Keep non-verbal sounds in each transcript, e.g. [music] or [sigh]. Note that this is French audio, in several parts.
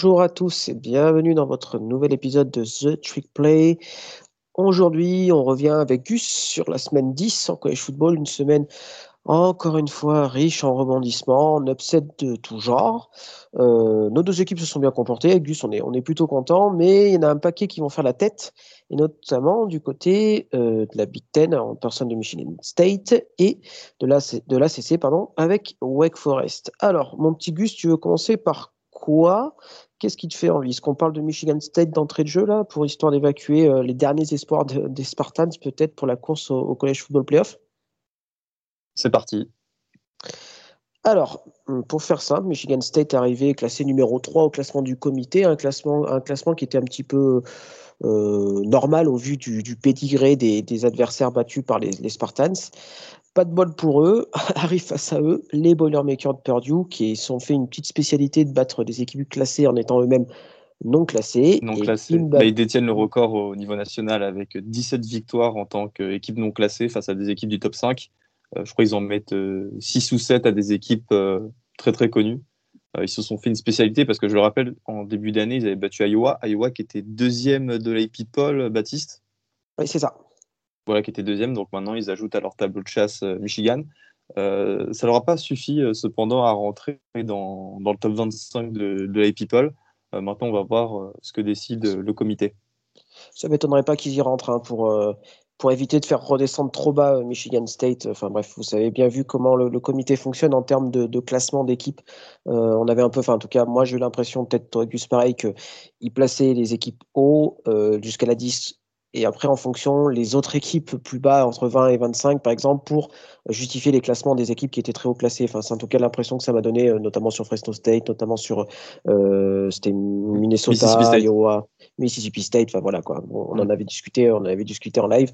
Bonjour à tous et bienvenue dans votre nouvel épisode de The Trick Play. Aujourd'hui, on revient avec Gus sur la semaine 10 en college football, une semaine encore une fois riche en rebondissements, en upset de tout genre. Euh, nos deux équipes se sont bien comportées. Avec Gus, on est, plutôt content, mais il y en a un paquet qui vont faire la tête, et notamment du côté euh, de la Big Ten en personne de Michigan State et de l'ACC, pardon, avec Wake Forest. Alors, mon petit Gus, tu veux commencer par quoi Qu'est-ce qui te fait envie? Est-ce qu'on parle de Michigan State d'entrée de jeu là, pour histoire d'évacuer euh, les derniers espoirs des Spartans, peut-être pour la course au, au College Football Playoff? C'est parti. Alors, pour faire ça, Michigan State est arrivé classé numéro 3 au classement du comité, un classement, un classement qui était un petit peu euh, normal au vu du, du pédigré des, adversaires battus par les, Spartans. Pas de bol pour eux, [laughs] arrivent face à eux les Boilermakers de Purdue qui sont fait une petite spécialité de battre des équipes classées en étant eux-mêmes non classés. Non classés. Bah, ils détiennent le record au niveau national avec 17 victoires en tant qu'équipe non classée face à des équipes du top 5. Euh, je crois qu'ils en mettent 6 euh, ou 7 à des équipes euh, très très connues. ils se sont fait une spécialité parce que je le rappelle, en début d'année, ils avaient battu Iowa. Iowa qui était deuxième de l'AP Paul, Baptiste. Oui, c'est ça. Voilà, qui était deuxième. Donc maintenant, ils ajoutent à leur tableau de chasse Michigan. Euh, ça leur a pas suffi cependant à rentrer dans, le top 25 de, de l'AP Paul. maintenant, on va voir ce que décide le comité. Ça m'étonnerait pas qu'ils y rentrent hein, pour, pour éviter de faire redescendre trop bas euh, Michigan State. Enfin bref, vous avez bien vu comment le, comité fonctionne en termes de, classement d'équipes. Euh, on avait un peu, enfin en tout cas, moi j'ai l'impression, peut-être Gus pareil, qu'il plaçait les équipes haut euh, jusqu'à la 10 et après en fonction les autres équipes plus bas entre 20 et 25 par exemple pour justifier les classements des équipes qui étaient très haut classées enfin c'est en tout cas l'impression que ça m'a donné notamment sur Fresno State notamment sur c'était Minnesota Iowa Mississippi State, enfin voilà quoi. On, en avait discuté, on avait discuté en live.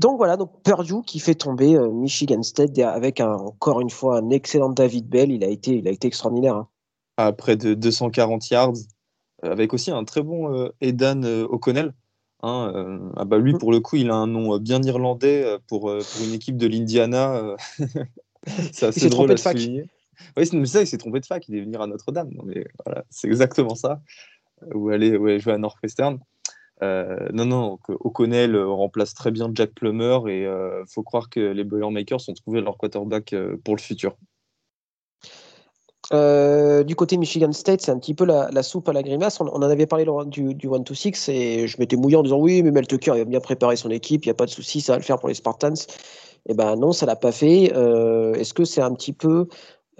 Donc voilà, donc Purdue qui fait tomber euh, Michigan State avec encore une fois un excellent David Bell. Il a été, il a été extraordinaire. Hein. À près de 240 yards, euh, avec aussi un très bon euh, Edan O'Connell. Hein, ah bah lui, mm. pour le coup, il a un nom bien irlandais pour, pour une équipe de l'Indiana. [laughs] c'est assez drôle à souligner. Oui, c'est ça, il s'est trompé de fac, il est venu à Notre-Dame. Mais voilà, c'est exactement ça où aller ouais, jouer à Northwestern. Euh, non, non, O'Connell euh, remplace très bien Jack Plummer et il euh, faut croire que les Boilermakers ont trouvé leur quarterback pour le futur. Du côté Michigan State, c'est un petit peu la, soupe à la grimace. On, en avait parlé du, du 1-2-6 et je m'étais mouillé en disant oui, mais Mel Tucker il a bien préparé son équipe, il n'y a pas de souci, ça va le faire pour les Spartans. Eh ben non, ça l'a pas fait. Est-ce que c'est un petit peu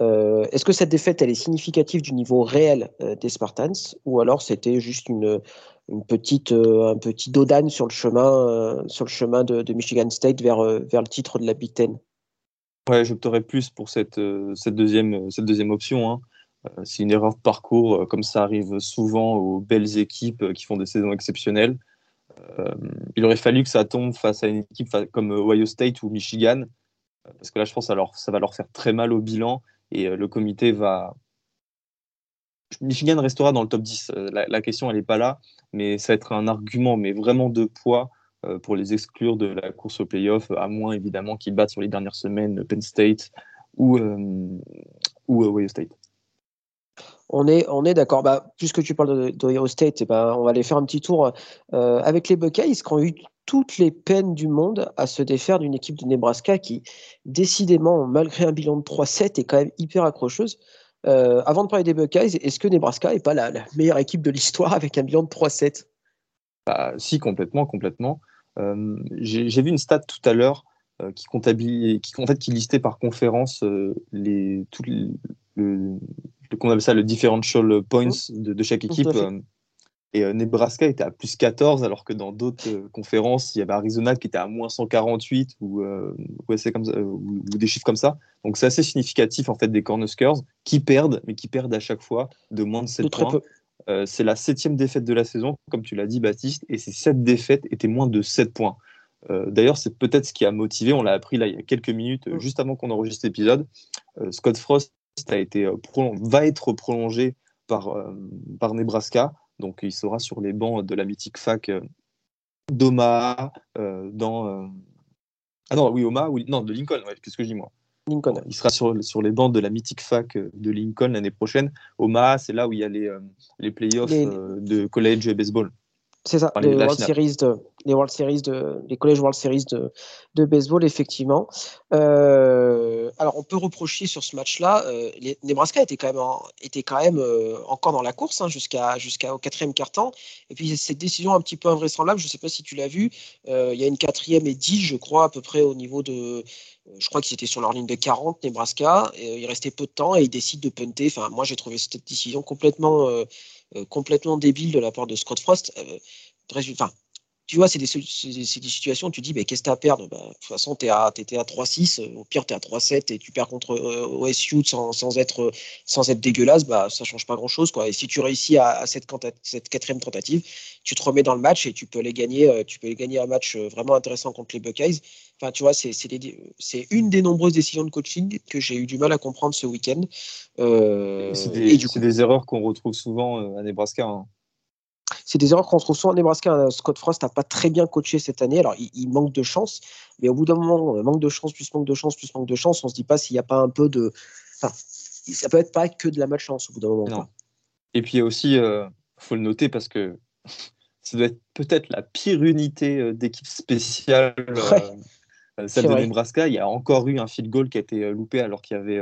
euh, est-ce que cette défaite, elle est significative du niveau réel euh, des Spartans? Ou alors c'était juste une, petite, euh, un petit dodane sur le chemin, sur le chemin de, Michigan State vers, vers le titre de la Big Ten? Ouais, j'opterais plus pour cette, cette, deuxième, cette deuxième option. Hein. C'est une erreur de parcours, comme ça arrive souvent aux belles équipes qui font des saisons exceptionnelles. il aurait fallu que ça tombe face à une équipe comme Ohio State ou Michigan, parce que là, je pense que ça va leur faire très mal au bilan et euh, le comité va. Michigan restera dans le top 10. Euh, la, question, elle n'est pas là, mais ça va être un argument, mais vraiment de poids euh, pour les exclure de la course au playoff, à moins évidemment qu'ils battent sur les dernières semaines Penn State ou, ou Ohio State. On est, on est d'accord. Bah, puisque tu parles d'Ohio State, eh ben, on va aller faire un petit tour avec les Buckeyes qui ont eu toutes les peines du monde à se défaire d'une équipe de Nebraska qui, décidément, malgré un bilan de 3-7, est quand même hyper accrocheuse. Euh, avant de parler des Buckeyes, est-ce que Nebraska n'est pas la, meilleure équipe de l'histoire avec un bilan de 3-7 bah, Si, complètement, complètement. Euh, j'ai vu une stat tout à l'heure euh, qui, comptabilise, qui, en fait, qui listait par conférence les, tout le, le, appelle ça le differential points mmh. de, de chaque équipe. Et euh, Nebraska était à plus 14, alors que dans d'autres euh, conférences, il y avait Arizona qui était à moins 148 ou, euh, comme ou, des chiffres comme ça. Donc c'est assez significatif en fait des Cornhuskers qui perdent, mais qui perdent à chaque fois de moins de 7 points. C'est la septième défaite de la saison, comme tu l'as dit Baptiste, et ces sept défaites étaient moins de 7 points. D'ailleurs, c'est peut-être ce qui a motivé, on l'a appris là il y a quelques minutes, mm. juste avant qu'on enregistre l'épisode, Scott Frost a été, va être prolongé par, par Nebraska donc il sera sur les bancs de la mythique fac euh, d'Oma, euh, dans. Euh, ah non, oui, Oma, oui, non, de Lincoln, qu'est-ce que je dis moi? Lincoln. Il sera sur, sur les bancs de la mythique fac de Lincoln l'année prochaine. Omaha, c'est là où il y a les, les playoffs de college baseball. C'est ça, les, World Series de, les World Series de, les collèges World Series de, de baseball, effectivement. Euh, alors, on peut reprocher sur ce match-là, euh, Nebraska était quand même, était quand même euh, encore dans la course hein, jusqu'à jusqu'au quatrième quart-temps. Et puis, cette décision un petit peu invraisemblable, je ne sais pas si tu l'as vu, il y a une quatrième et dix, je crois, à peu près au niveau de. Je crois qu'ils étaient sur leur ligne de 40, Nebraska. Et, il restait peu de temps et ils décident de punter. Enfin, moi, j'ai trouvé cette décision complètement complètement débile de la part de Scott Frost. Euh, tu vois, c'est des, situations où tu dis, mais qu'est-ce que tu as à perdre? Bah, De toute façon, tu étais à 3-6, euh, au pire, tu es à 3-7 et tu perds contre OSU sans, sans, être, sans être dégueulasse, bah, ça change pas grand-chose. Et si tu réussis à, cette, cette, quatrième tentative, tu te remets dans le match et tu peux aller gagner, tu peux aller gagner un match vraiment intéressant contre les Buckeyes. Enfin, tu vois, c'est une des nombreuses décisions de coaching que j'ai eu du mal à comprendre ce week-end. Euh, c'est des, des, erreurs qu'on retrouve souvent euh, à Nebraska. Hein. C'est des erreurs qu'on retrouve souvent à Nebraska. Scott Frost n'a pas très bien coaché cette année. Alors, il, manque de chance, mais au bout d'un moment, manque de chance, plus manque de chance, plus manque de chance, on se dit pas s'il n'y a pas un peu de. Enfin, ça peut être pas que de la malchance au bout d'un moment. Et puis, il y a aussi, il euh, faut le noter parce que [laughs] ça doit être peut-être la pire unité d'équipe spéciale. celle de Nebraska, il y a encore eu un field goal qui a été loupé alors qu'il y avait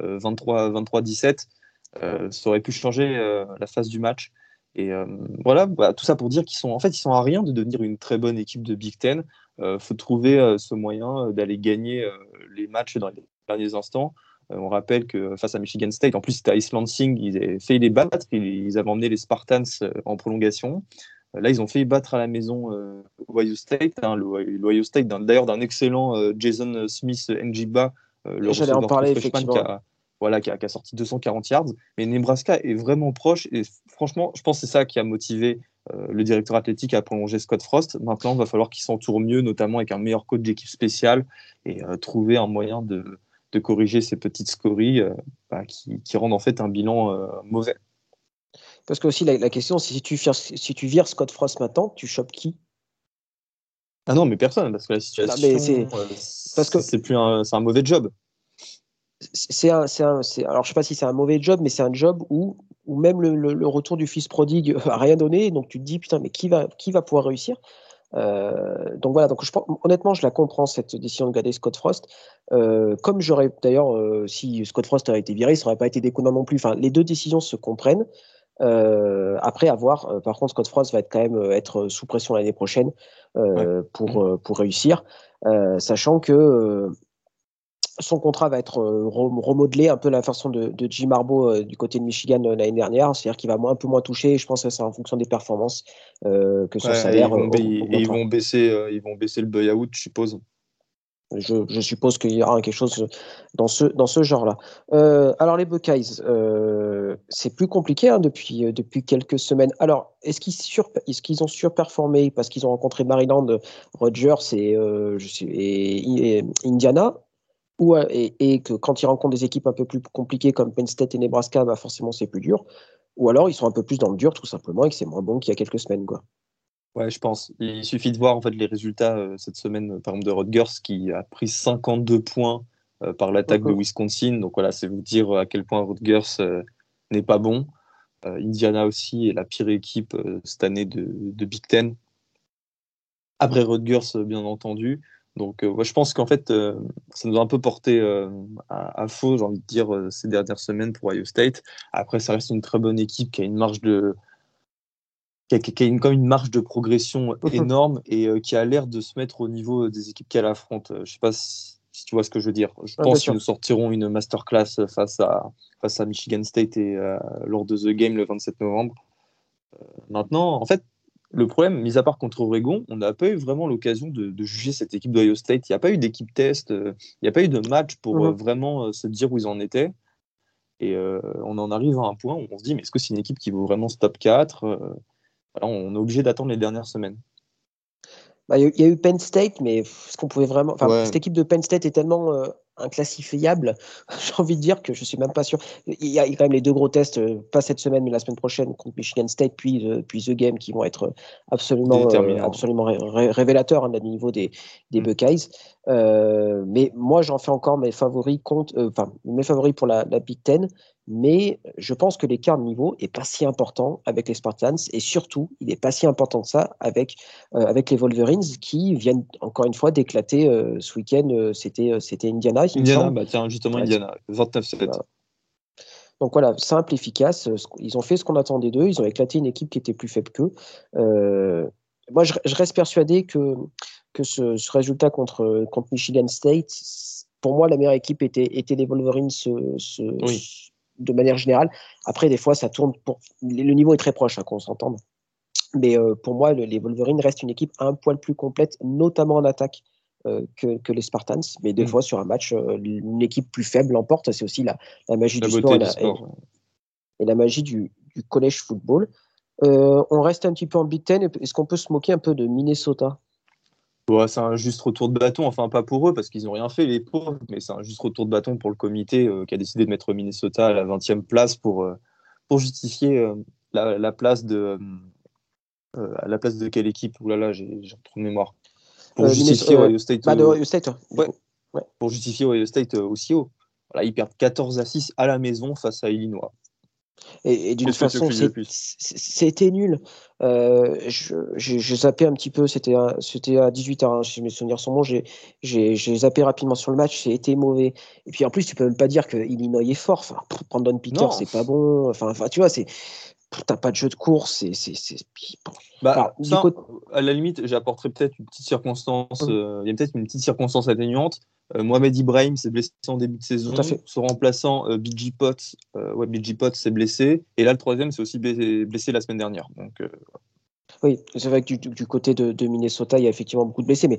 23-17, euh, ça aurait pu changer euh, la phase du match. Et euh, voilà, bah, tout ça pour dire qu'ils sont en fait ils sont à rien de devenir une très bonne équipe de Big Ten. Il faut trouver ce moyen d'aller gagner les matchs dans les derniers instants. on rappelle que face à Michigan State, en plus c'était à East Lansing, ils avaient fait les battre, ils, avaient emmené les Spartans en prolongation. Là, ils ont fait battre à la maison Ohio State, hein, l'Ohio State, d'ailleurs d'un excellent Jason Smith Njiba, euh, le J'allais en parler, effectivement. Qui a, voilà, qui a, sorti 240 yards. Mais Nebraska est vraiment proche. Et franchement, je pense que c'est ça qui a motivé euh, le directeur athlétique à prolonger Scott Frost. Maintenant, il va falloir qu'il s'entoure mieux, notamment avec un meilleur coach d'équipe spéciale et euh, trouver un moyen de, de, corriger ces petites scories bah, qui, qui, rendent en fait un bilan mauvais. Parce que aussi, la, question, c'est si tu, si tu vires Scott Frost maintenant, tu chopes qui? Ah non, mais personne, parce que la situation, c'est parce que c'est plus un, c'est un mauvais job. C'est un, c'est un, alors je sais pas si c'est un mauvais job, mais c'est un job où, où même le, le, retour du fils prodigue [laughs] a rien donné, donc tu te dis putain, mais qui va, qui va pouvoir réussir? Euh, donc voilà, donc je, honnêtement, je la comprends cette décision de garder Scott Frost. Euh, comme j'aurais d'ailleurs, euh, si Scott Frost avait été viré, ça n'aurait pas été déconnant non plus. Enfin, les deux décisions se comprennent. Après avoir, par contre, Scott Frost va être quand même être sous pression l'année prochaine pour, pour réussir, sachant que son contrat va être remodelé un peu la façon de, de Jim Harbaugh du côté de Michigan l'année dernière, c'est-à-dire qu'il va un peu moins toucher. Je pense que c'est en fonction des performances que son salaire. Et ils vont, baisser, ils vont baisser le buy-out, je suppose. Je, suppose qu'il y aura quelque chose dans ce, dans ce genre-là. Euh, alors les Buckeyes, euh, c'est plus compliqué hein, depuis, euh, depuis quelques semaines. Alors, est-ce qu'ils, est qu'ils ont surperformé parce qu'ils ont rencontré Maryland, Rogers et, et, Indiana? Ou, et, et, que quand ils rencontrent des équipes un peu plus compliquées comme Penn State et Nebraska, bah forcément c'est plus dur. Ou alors ils sont un peu plus dans le dur tout simplement et que c'est moins bon qu'il y a quelques semaines. Quoi. Ouais, je pense. Il suffit de voir en fait les résultats euh, cette semaine, par exemple de Rutgers qui a pris 52 points euh, par l'attaque de Wisconsin. Donc voilà, c'est vous dire à quel point Rutgers euh, n'est pas bon. Indiana aussi est la pire équipe cette année de, Big Ten. Après Rutgers, bien entendu. Donc je pense qu'en fait, ça nous a un peu porté à, à, faux, j'ai envie de dire, ces dernières semaines pour Ohio State. Après, ça reste une très bonne équipe qui a une marge de, qui a, qui a une, marge de progression [laughs] énorme et euh, qui a l'air de se mettre au niveau des équipes qu'elle affronte. Euh, je ne sais pas si, tu vois ce que je veux dire. Je pense qu'ils nous sortiront une masterclass face à, face à Michigan State et euh, lors de The Game le 27 novembre. maintenant, en fait, le problème, mis à part contre Oregon, on n'a pas eu vraiment l'occasion de, juger cette équipe d'Ohio State. Il n'y a pas eu d'équipe test, il n'y a pas eu de match pour mhm. vraiment se dire où ils en étaient. Et on en arrive à un point où on se dit, mais est-ce que c'est une équipe qui vaut vraiment ce top 4 on est obligé d'attendre les dernières semaines. Bah, il y, a eu Penn State, mais ce qu'on pouvait vraiment. Cette équipe de Penn State est tellement, euh, inclassifiable. [laughs] J'ai envie de dire que je suis même pas sûr. Il y a quand même les deux gros tests, euh, pas cette semaine, mais la semaine prochaine contre Michigan State, puis, euh, puis The Game, qui vont être absolument, absolument révélateurs hein, du niveau des, des mm. Buckeyes. mais moi, j'en fais encore mes favoris contre, enfin, mes favoris pour la, la Big Ten mais je pense que l'écart de niveau est pas si important avec les Spartans et surtout, il n'est pas si important que ça avec, euh, avec les Wolverines qui viennent encore une fois d'éclater euh, ce week-end. Euh, c'était, c'était Indiana. Indiana, bah tiens, justement, Indiana, 29-7. Donc voilà, simple, efficace. Ils ont fait ce qu'on attendait d'eux. Ils ont éclaté une équipe qui était plus faible qu'eux. moi, je, reste persuadé que, que ce, résultat contre, contre Michigan State, pour moi, la meilleure équipe était, était les Wolverines ce, ce, de manière générale. Après, des fois, ça tourne pour. Le niveau est très proche, hein, qu'on s'entende. Mais euh, pour moi, les Wolverines restent une équipe un poil plus complète, notamment en attaque. Euh, que, les Spartans, mais des mm. fois sur un match, euh, une équipe plus faible l'emporte. C'est aussi la, magie du sport, et, la, magie du, du collège football. on reste un petit peu en Big Ten. Est-ce qu'on peut se moquer un peu de Minnesota? C'est un juste retour de bâton, enfin pas pour eux parce qu'ils n'ont rien fait les pauvres, mais c'est un juste retour de bâton pour le comité euh, qui a décidé de mettre Minnesota à la 20e place pour, euh, pour justifier euh, la, place de la place de quelle équipe? Ouh là là, j'ai trop de mémoire. Pour justifier Ohio State. Bah, Ohio State ouais. Pour justifier Ohio State aussi haut. Voilà, ils perdent 14 à 6 à la maison face à Illinois. Et, d'une façon, c'était nul. Euh, j'ai zappé un petit peu, c'était à 18h, hein, si mes souvenirs sont bons. J'ai zappé rapidement sur le match, c'était mauvais. Et puis en plus, tu peux même pas dire que Illinois est fort. Enfin, Brandon Peter, c'est pas bon. Enfin, enfin, tu vois, c'est t'as pas de jeu de course, c'est. Bah, à la limite, j'apporterais peut-être une petite circonstance. Hum. Euh, il y a peut-être une petite circonstance atténuante. Euh, Mohamed Ibrahim s'est blessé en début de saison. Son remplaçant, euh, BG Pot, euh, ouais, Pot s'est blessé. Et là, le troisième s'est aussi blessé, la semaine dernière. Donc, Oui, c'est vrai que du, côté de, Minnesota, il y a effectivement beaucoup de blessés. Mais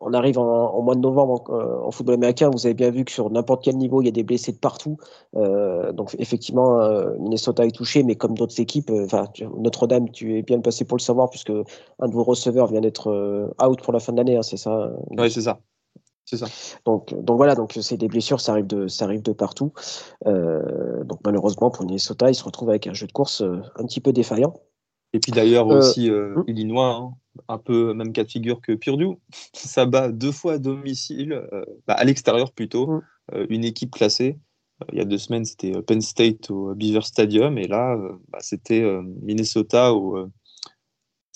on arrive en, mois de novembre en, football américain. Vous avez bien vu que sur n'importe quel niveau, il y a des blessés de partout. donc, effectivement, Minnesota est touché. Mais comme d'autres équipes, Notre-Dame, tu es bien passé pour le savoir, puisque un de vos receveurs vient d'être out pour la fin de l'année. Hein, c'est ça Oui, c'est ça. Ça. Donc, donc voilà, donc c'est des blessures, ça arrive de, ça arrive de partout. Euh, donc malheureusement pour Minnesota, ils se retrouvent avec un jeu de course euh, un petit peu défaillant. Et puis d'ailleurs euh, aussi hmm. Illinois, hein, un peu même cas de figure que Purdue, [laughs] ça bat deux fois à domicile, bah, à l'extérieur plutôt, hmm. une équipe classée. il y a deux semaines, c'était Penn State au Beaver Stadium, et là, bah, c'était Minnesota au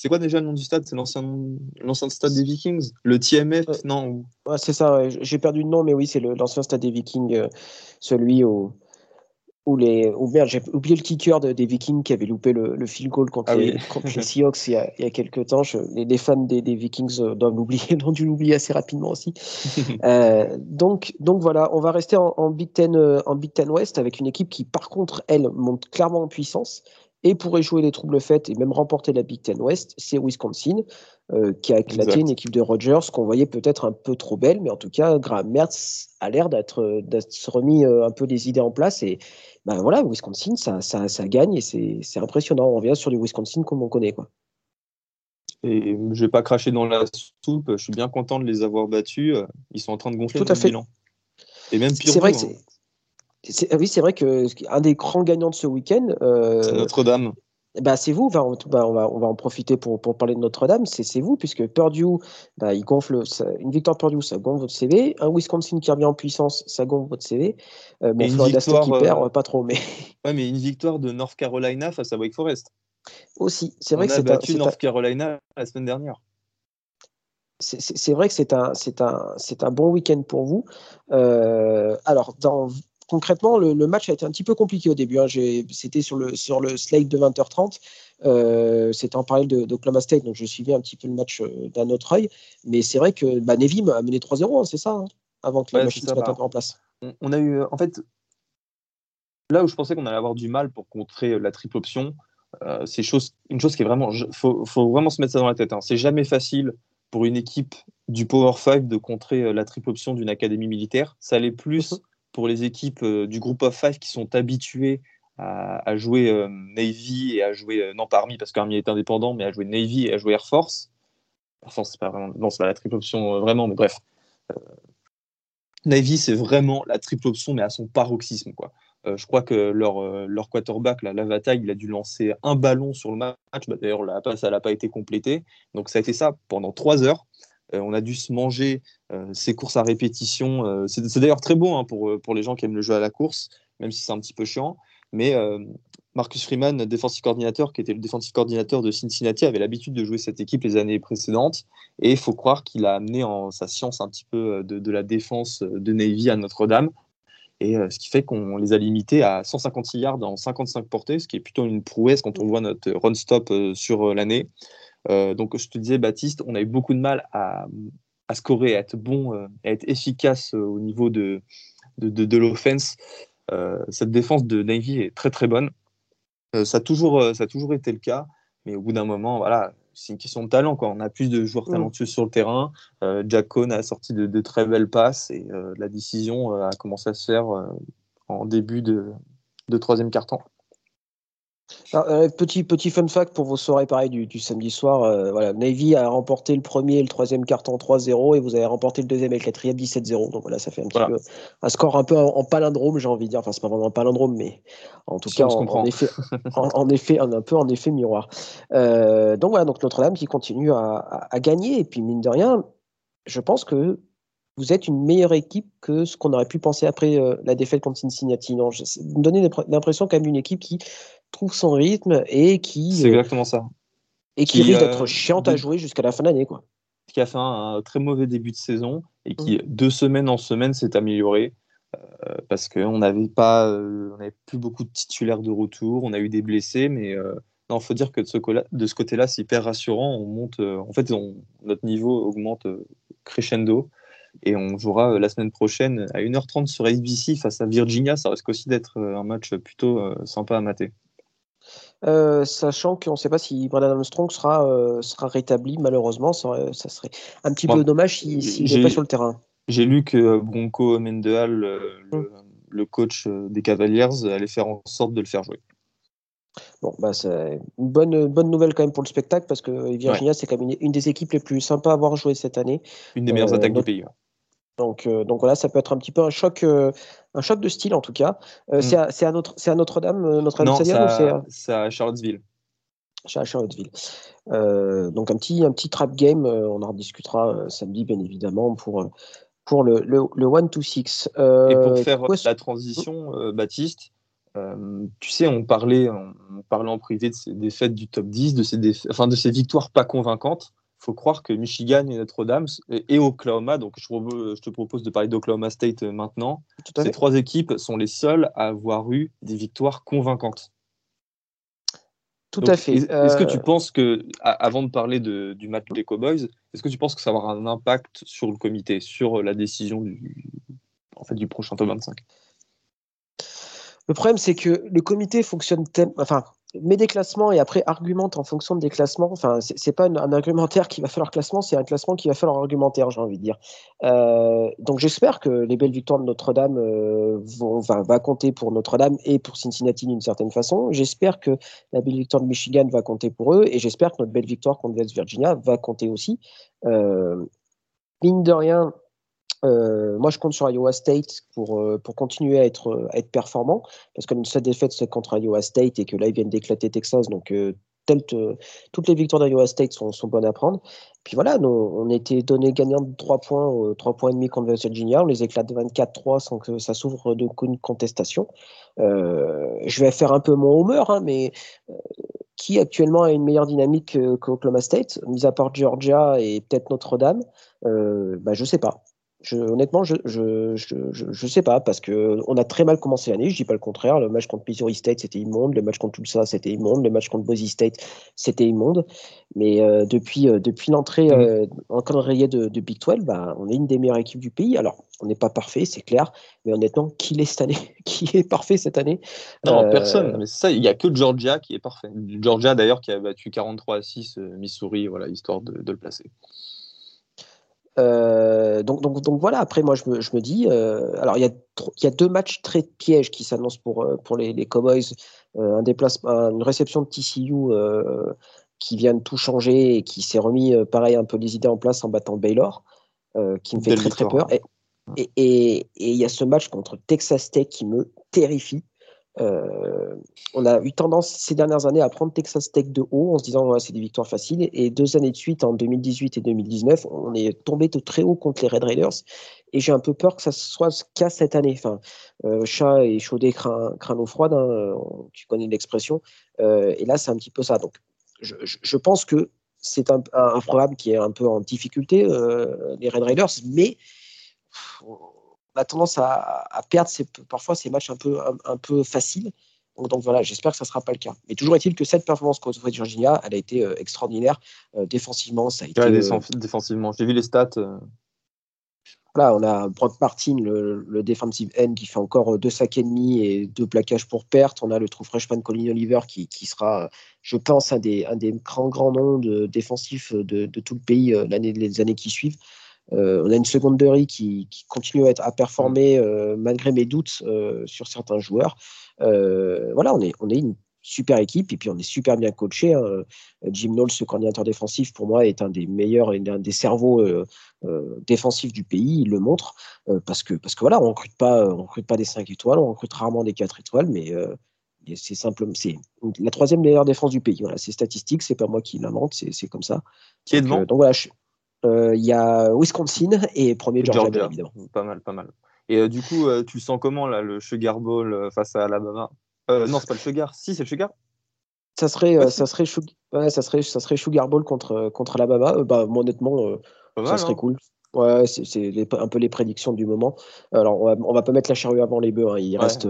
c'est quoi déjà le nom du stade? C'est l'ancien stade des Vikings? Le TMF Non C'est ça, j'ai perdu le nom, mais oui, c'est l'ancien stade des Vikings, euh, celui où, où les. merde, j'ai oublié le kicker des Vikings qui avait loupé le, le field goal contre, ah les, [laughs] Seahawks il y, a, il y a quelques temps. les, fans des, Vikings euh, doivent l'oublier, [laughs] ont dû l'oublier assez rapidement aussi. [laughs] Euh, donc, donc voilà, on va rester en, Big Ten, en Big Ten West avec une équipe qui, par contre, elle, monte clairement en puissance et pourrait jouer les troubles faits et même remporter la Big Ten West, c'est Wisconsin, euh, qui a éclaté une équipe de Rogers qu'on voyait peut-être un peu trop belle, mais en tout cas, Graham Mertz a l'air d'être remis euh, un peu les idées en place. Et ben voilà, Wisconsin, ça, ça, ça gagne et c'est impressionnant. On revient sur du Wisconsin comme on connaît. Quoi. Et je vais pas cracher dans la soupe, je suis bien content de les avoir battus. Ils sont en train de gonfler Tout à fait. bilan. Et même C'est vrai que c'est ah oui, c'est vrai que un des grands gagnants de ce week-end. Euh, c'est Notre-Dame. Bah, c'est vous, bah, on, va, on va en profiter pour, pour parler de Notre-Dame, c'est vous, puisque Purdue, bah, il gonfle, une victoire Purdue, ça gonfle votre CV, un Wisconsin qui revient en puissance, ça gonfle votre CV, euh, bon, Florida State qui perd, euh, pas trop, mais... [laughs] Ouais, mais une victoire de North Carolina face à Wake Forest. Aussi, c'est vrai que c'est battu North Carolina la semaine dernière c'est vrai que c'est un, un, un bon week-end pour vous. Euh, alors, dans concrètement, le, match a été un petit peu compliqué au début. Hein. C'était sur le, sur le slate de 20h30. Euh, C'était en parallèle d'Oklahoma State, donc je suivais un petit peu le match euh, d'un autre œil. Mais c'est vrai que bah, Nevim a mené 3-0, hein, c'est ça, hein, avant que la machine se mette un peu en place. On a eu, en fait, là où je pensais qu'on allait avoir du mal pour contrer la triple option, euh, c'est chose, une chose qui est vraiment. Il faut, faut, vraiment se mettre ça dans la tête. Hein. C'est jamais facile pour une équipe du Power 5 de contrer euh, la triple option d'une académie militaire. Ça l'est plus. Pour les équipes euh, du groupe of five qui sont habituées à, jouer euh, Navy et à jouer, euh, non pas Army parce qu'Army est indépendant, mais à jouer Navy et à jouer Air Force. Air Force, c'est pas vraiment, non, c'est pas la triple option vraiment, mais bref. Navy, c'est vraiment la triple option, mais à son paroxysme. Quoi. Je crois que leur, leur quarterback, là, Lavata, il a dû lancer un ballon sur le match. Bah, d'ailleurs, la passe, elle n'a pas été complétée. Donc, ça a été ça pendant trois heures. Euh, on a dû se manger ces courses à répétition. c'est d'ailleurs très beau hein, pour, pour les gens qui aiment le jeu à la course, même si c'est un petit peu chiant. Mais Marcus Freeman, défensif coordinateur, qui était le défensif coordinateur de Cincinnati, avait l'habitude de jouer cette équipe les années précédentes. Et il faut croire qu'il a amené en sa science un petit peu euh, de, la défense de Navy à Notre-Dame. Et euh, ce qui fait qu'on les a limités à 156 yards en 55 portées, ce qui est plutôt une prouesse quand on voit notre run-stop euh, sur l'année. Donc, je te disais, Baptiste, on a eu beaucoup de mal à, scorer, à être bon, à être efficace au niveau de, de, de l'offense. cette défense de Navy est très très bonne. Euh, ça, a toujours, euh, ça a toujours été le cas, mais au bout d'un moment, voilà, c'est une question de talent. Quoi. On a plus de joueurs mm. talentueux sur le terrain. Euh, Jack Cohn a sorti de, très belles passes et la décision a commencé à se faire en début de, de troisième quart-temps. Euh, petit, petit fun fact pour vos soirées pareil du, samedi soir. Euh, voilà, Navy a remporté le premier et le troisième carton 3-0 et vous avez remporté le deuxième et le quatrième 17-0. Donc voilà, ça fait un petit peu un score un peu en, palindrome, j'ai envie de dire. Enfin, c'est pas vraiment un palindrome, mais en tout cas, [laughs] en, effet, en, effet, un, peu en effet miroir. Euh, donc voilà, donc Notre-Dame qui continue à, gagner et puis mine de rien, je pense que vous êtes une meilleure équipe que ce qu'on aurait pu penser après la défaite contre Cincinnati. Non, vous me donnez l'impression quand même d'une équipe qui trouve son rythme et qui. C'est euh, exactement ça. Et qui, risque d'être euh, chiante à jouer jusqu'à la fin de l'année. Quoi. Qui a fait un, très mauvais début de saison et qui, mm. de semaine en semaine, s'est amélioré. Euh, parce qu'on n'avait pas, on n'avait plus beaucoup de titulaires de retour, on a eu des blessés, mais non, faut dire que de ce, de ce côté-là, c'est hyper rassurant. On monte, en fait, notre niveau augmente crescendo et on jouera la semaine prochaine à 1h30 sur ABC face à Virginia. Ça risque aussi d'être un match plutôt sympa à mater. Euh, sachant qu'on ne sait pas si Brandon Armstrong sera, euh, sera rétabli, malheureusement. Ça, ça serait un petit peu dommage s'il n'est pas sur le terrain. J'ai lu que Bronco Mendeal, hum. le, coach des Cavaliers, allait faire en sorte de le faire jouer. Bon, bah, c'est une bonne, bonne nouvelle quand même pour le spectacle parce que Virginia, c'est quand même une, des équipes les plus sympas à avoir joué cette année. Une des meilleures euh, attaques du pays. Donc, euh, donc voilà, ça peut être un petit peu un choc, euh, un choc de style en tout cas. Euh, mm. C'est à, Notre, à Notre-Dame, Notre-Dame non, c'est à, à, Charlottesville. C'est à Charlottesville. donc un petit, un petit trap game, on en rediscutera samedi bien évidemment pour, pour le, le, le 1-2-6. Et pour faire la transition, Baptiste, tu sais, on parlait, on, parlait en privé de ces défaites du top 10, de ces, enfin, de ces victoires pas convaincantes faut croire que Michigan et Notre-Dame et Oklahoma, donc je, te propose de parler d'Oklahoma State euh, maintenant, ces trois équipes sont les seules à avoir eu des victoires convaincantes. Tout à fait. Est-ce que tu euh, penses que, avant de parler du match des Cowboys, est-ce que tu penses que ça va avoir un impact sur le comité, sur la décision du, en fait, du prochain top 25 Le problème, c'est que le comité fonctionne tellement. Enfin, met des classements et après argumente en fonction des classements. Enfin, c'est pas un, argumentaire qui va leur classement, c'est un classement qui va leur argumentaire, j'ai envie de dire. Euh, donc j'espère que les belles victoires de Notre-Dame euh, vont va, compter pour Notre-Dame et pour Cincinnati d'une certaine façon. J'espère que la belle victoire de Michigan va compter pour eux et j'espère que notre belle victoire contre West Virginia va compter aussi. Euh, mine de rien, euh, moi, je compte sur Iowa State pour, euh, pour continuer à être, à être performant, parce que cette défaite, c'est contre Iowa State et que là, ils viennent d'éclater Texas. Donc, euh, toutes les victoires d'Iowa State sont, bonnes à prendre. Puis voilà, nous, on était donné gagnant de 3 points, 3 points et demi contre Virginia. On les éclate de 24-3 sans que ça s'ouvre d'aucune contestation. je vais faire un peu mon humeur, hein, mais qui actuellement a une meilleure dynamique qu'Oklahoma State, mis à part Georgia et peut-être Notre-Dame? Bah, Je sais pas honnêtement, je je, je, sais pas, parce que on a très mal commencé l'année, je dis pas le contraire. Le match contre Missouri State, c'était immonde. Le match contre Tulsa, c'était immonde. Le match contre Boise State, c'était immonde. Mais euh, depuis, euh, depuis l'entrée mmh. euh, en calendrier de, de, Big 12, bah, on est une des meilleures équipes du pays. Alors, on n'est pas parfait, c'est clair. Mais honnêtement, qui l'est cette année? [laughs] Qui est parfait cette année? Non, personne. Mais ça, il n'y a que Georgia qui est parfait. Georgia, d'ailleurs, qui a battu 43 à 6 Missouri, voilà, histoire de, de le placer. Euh, donc, donc, donc, voilà, après moi je me, je me dis, euh, alors il y, a, y a deux matchs très pièges qui s'annoncent pour, euh, pour les, les Cowboys, un déplacement, une réception de TCU qui vient de tout changer et qui s'est remis pareil un peu les idées en place en battant Baylor, qui me fait très très peur. Et, Et il y a ce match contre Texas Tech qui me terrifie. Euh, on a eu tendance ces dernières années à prendre Texas Tech de haut en se disant c'est des victoires faciles. Et deux années de suite, en 2018 et 2019, on est tombé de très haut contre les Red Raiders. Et j'ai un peu peur que ça soit ce cas cette année. Enfin, euh, chat et chaudé craint, craint froide, hein, tu connais l'expression. Euh, et là, c'est un petit peu ça. Donc, je, pense que c'est un, programme qui est un peu en difficulté, les Red Raiders, mais a tendance à, perdre parfois ces matchs un peu, un, peu faciles. Donc, voilà, j'espère que ça ne sera pas le cas. Mais toujours est-il que cette performance contre Virginia, elle a été euh, extraordinaire. Euh, défensivement, ça a été. Euh, défensivement, j'ai vu les stats. Là, on a Brock Martin, le, le, defensive end, qui fait encore deux sacs et demi et deux plaquages pour perte. On a le trou freshman Colin Oliver qui, qui, sera, je pense, un des, un des grands, grands noms de, défensifs de, de, tout le pays l'année, les années qui suivent. Euh, on a une secondaire qui, qui continue à, être, à performer euh, malgré mes doutes euh, sur certains joueurs. voilà, on est, on est une super équipe et puis on est super bien coaché. Hein. Jim Knowles, ce coordinateur défensif, pour moi, est un des meilleurs et un des cerveaux défensifs du pays. Il le montre parce que parce que voilà, on recrute pas, on recrute pas des 5 étoiles, on recrute rarement des 4 étoiles, mais c'est simplement c'est la troisième meilleure défense du pays. Voilà, c'est statistique, c'est pas moi qui l'invente, c'est comme ça. Qui est devant? donc, voilà, je, il y a Wisconsin et premier Georgia, évidemment. Pas mal, pas mal. Et euh, du coup, euh, tu sens comment là, le Sugar Bowl face à Alabama? Non, c'est pas le Sugar. Si, c'est le Sugar. Ça serait, ça, serait ouais, ça, serait, ça serait Sugar Bowl contre, contre Alabama. bah, moi, honnêtement, ça serait hein. cool. Ouais, c'est un peu les prédictions du moment. Alors, on va, on va pas mettre la charrue avant les bœufs. Hein. Il reste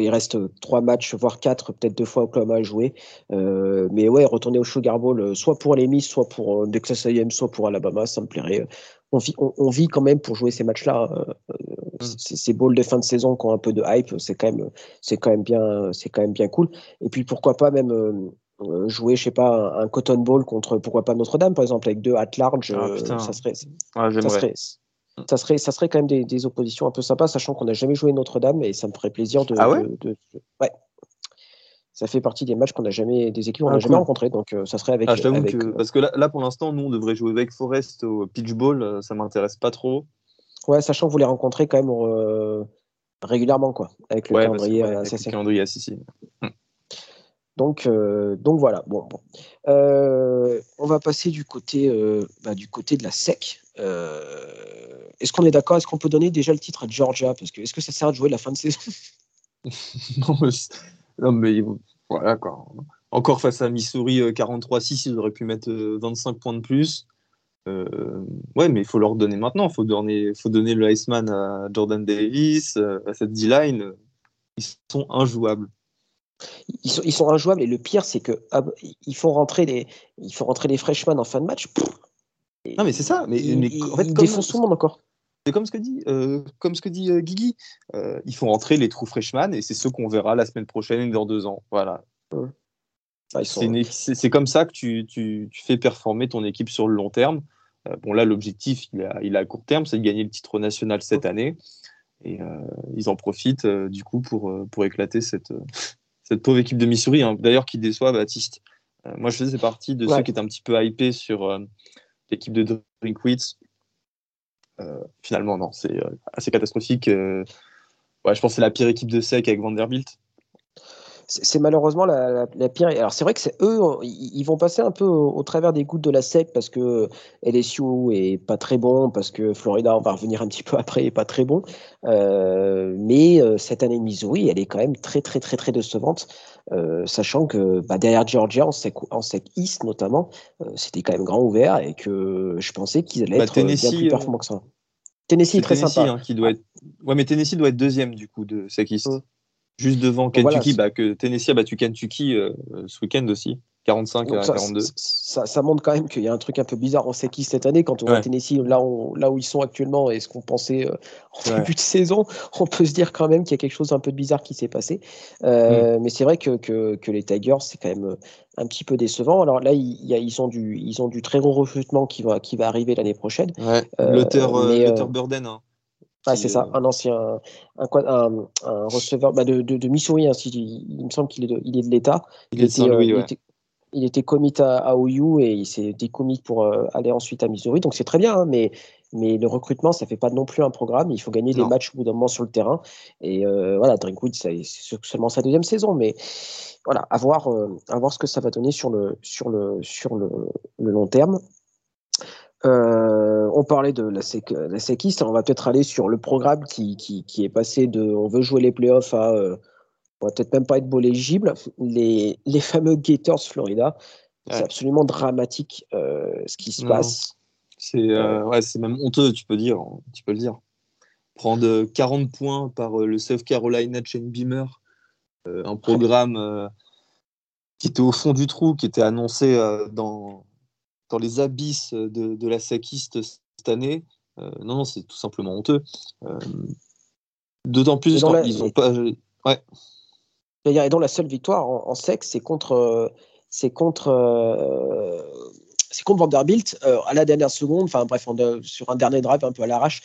il reste trois matchs, voire quatre, peut-être deux fois Oklahoma à jouer. Euh, mais ouais, retourner au Sugar Bowl, euh, soit pour les Miss, soit pour euh, Texas A&M, soit pour Alabama, ça me plairait. On vit, on, vit quand même pour jouer ces matchs-là. Mm. Ces bowls de fin de saison qui ont un peu de hype, c'est quand même, c'est quand même bien, c'est quand même bien cool. Et puis pourquoi pas même jouer, je sais pas, un, Cotton Bowl contre, pourquoi pas Notre-Dame, par exemple, avec deux at large, ah, ça serait, ah, ça serait, ça serait, ça serait quand même des, oppositions un peu sympas, sachant qu'on n'a jamais joué Notre-Dame et ça me ferait plaisir de. Ah ouais, ouais. Ça fait partie des matchs qu'on n'a jamais, des équipes qu'on n'a ah, jamais rencontrées, donc euh, ça serait avec. Ah, que, parce que là, pour l'instant, nous, on devrait jouer avec Forest au Pitch Ball, euh, ça m'intéresse pas trop. Ouais, sachant que vous les rencontrez quand même euh, régulièrement, quoi, avec le calendrier, calendrier Donc, donc voilà. Bon, bon. on va passer du côté, bah, du côté de la SEC. Est-ce qu'on est, d'accord Est-ce qu'on peut donner déjà le titre à Georgia? Parce que est-ce que ça sert à jouer la fin de saison? [laughs] Non, mais, voilà quoi. Encore face à Missouri 43-6, euh, ils auraient pu mettre 25 euh, points de plus. Euh, ouais, mais il faut leur donner maintenant. Il faut donner, faut donner le Iceman à Jordan Davis, à cette D-line. Ils sont injouables. Ils sont, ils sont injouables et le pire, c'est que ah, ils font rentrer les, ils font rentrer les freshmen en fin de match. non, mais c'est ça. Mais, en fait, ils défoncent tout le monde encore. C'est comme ce que dit, euh, comme ce que dit euh, Guigui. Euh, ils font entrer les trous freshman et c'est ceux qu'on verra la semaine prochaine et dans deux ans. Voilà. Ah, c'est comme ça que tu, tu, tu, fais performer ton équipe sur le long terme. bon, là, l'objectif, il, il est à court terme, c'est de gagner le titre national cette année. Et ils en profitent du coup pour, pour éclater cette, cette pauvre équipe de Missouri, hein. d'ailleurs qui déçoit Baptiste. moi, je faisais partie de ceux qui étaient un petit peu hypés sur l'équipe de Drinkwitz euh, finalement, non, c'est euh, assez catastrophique. Euh, ouais, je pense que c'est la pire équipe de sec avec Vanderbilt c'est malheureusement la, pire. Alors c'est vrai que c'est eux, ils vont passer un peu au, travers des gouttes de la SEC parce que LSU est pas très bon, parce que Florida, on va revenir un petit peu après, est pas très bon. mais cette année Missouri, elle est quand même très très très très décevante, sachant que bah, derrière Georgia en SEC, en SEC East notamment, c'était quand même grand ouvert et que je pensais qu'ils allaient bah, être bien plus performants que ça. Tennessee est très sympa. Hein, qui doit être... Ouais, mais Tennessee doit être deuxième du coup de SEC East. Mmh. Juste devant Kentucky, bah, que Tennessee a battu Kentucky euh, ce week-end aussi. 45 à 42. Ça, montre quand même qu'il y a un truc un peu bizarre en qui cette année quand on voit Tennessee là, là où ils sont actuellement et ce qu'on pensait euh, en début de saison, [laughs] on peut se dire quand même qu'il y a quelque chose un peu de bizarre qui s'est passé. Euh, mm. Mais c'est vrai que, que, les Tigers, c'est quand même un petit peu décevant. Alors là, il y a, ils, ont du, ils ont du très gros recrutement qui va, qui va arriver l'année prochaine. Ouais. L'auteur Burden. Hein c'est ça, un ancien, un, un, receveur bah, de, de, de, Missouri, hein, il, me semble qu'il est de, il est de l'État. Il, euh, il, était, commit à, à, OU et il s'est décommit pour euh, aller ensuite à Missouri, donc c'est très bien, hein, mais mais le recrutement, ça fait pas non plus un programme. Il faut gagner des matchs au bout d'un moment sur le terrain. Et euh, voilà, Drinkwood, c'est seulement sa deuxième saison, mais voilà, à voir, à voir ce que ça va donner sur le, sur le, sur le, le long terme. Euh, on parlait de la, sec, la séquiste, on va peut-être aller sur le programme qui, qui, qui, est passé de on veut jouer les playoffs à euh, on va peut-être même pas être beau légible. Les, les fameux Gators Florida, c'est absolument dramatique euh, ce qui se passe. C'est ouais, même honteux, tu peux dire, tu peux le dire. Prendre 40 points par le South Carolina Chain Beamer, un programme qui était au fond du trou, qui était annoncé dans dans les abysses de, de la SACiste cette année. Euh, non, non, c'est tout simplement honteux. Euh, d'autant plus qu'ils n'ont pas. Ouais. Et donc la seule victoire en, sexe, c'est contre, c'est contre, euh, c'est contre Vanderbilt à la dernière seconde. Enfin bref, sur un dernier drive un peu à l'arrache.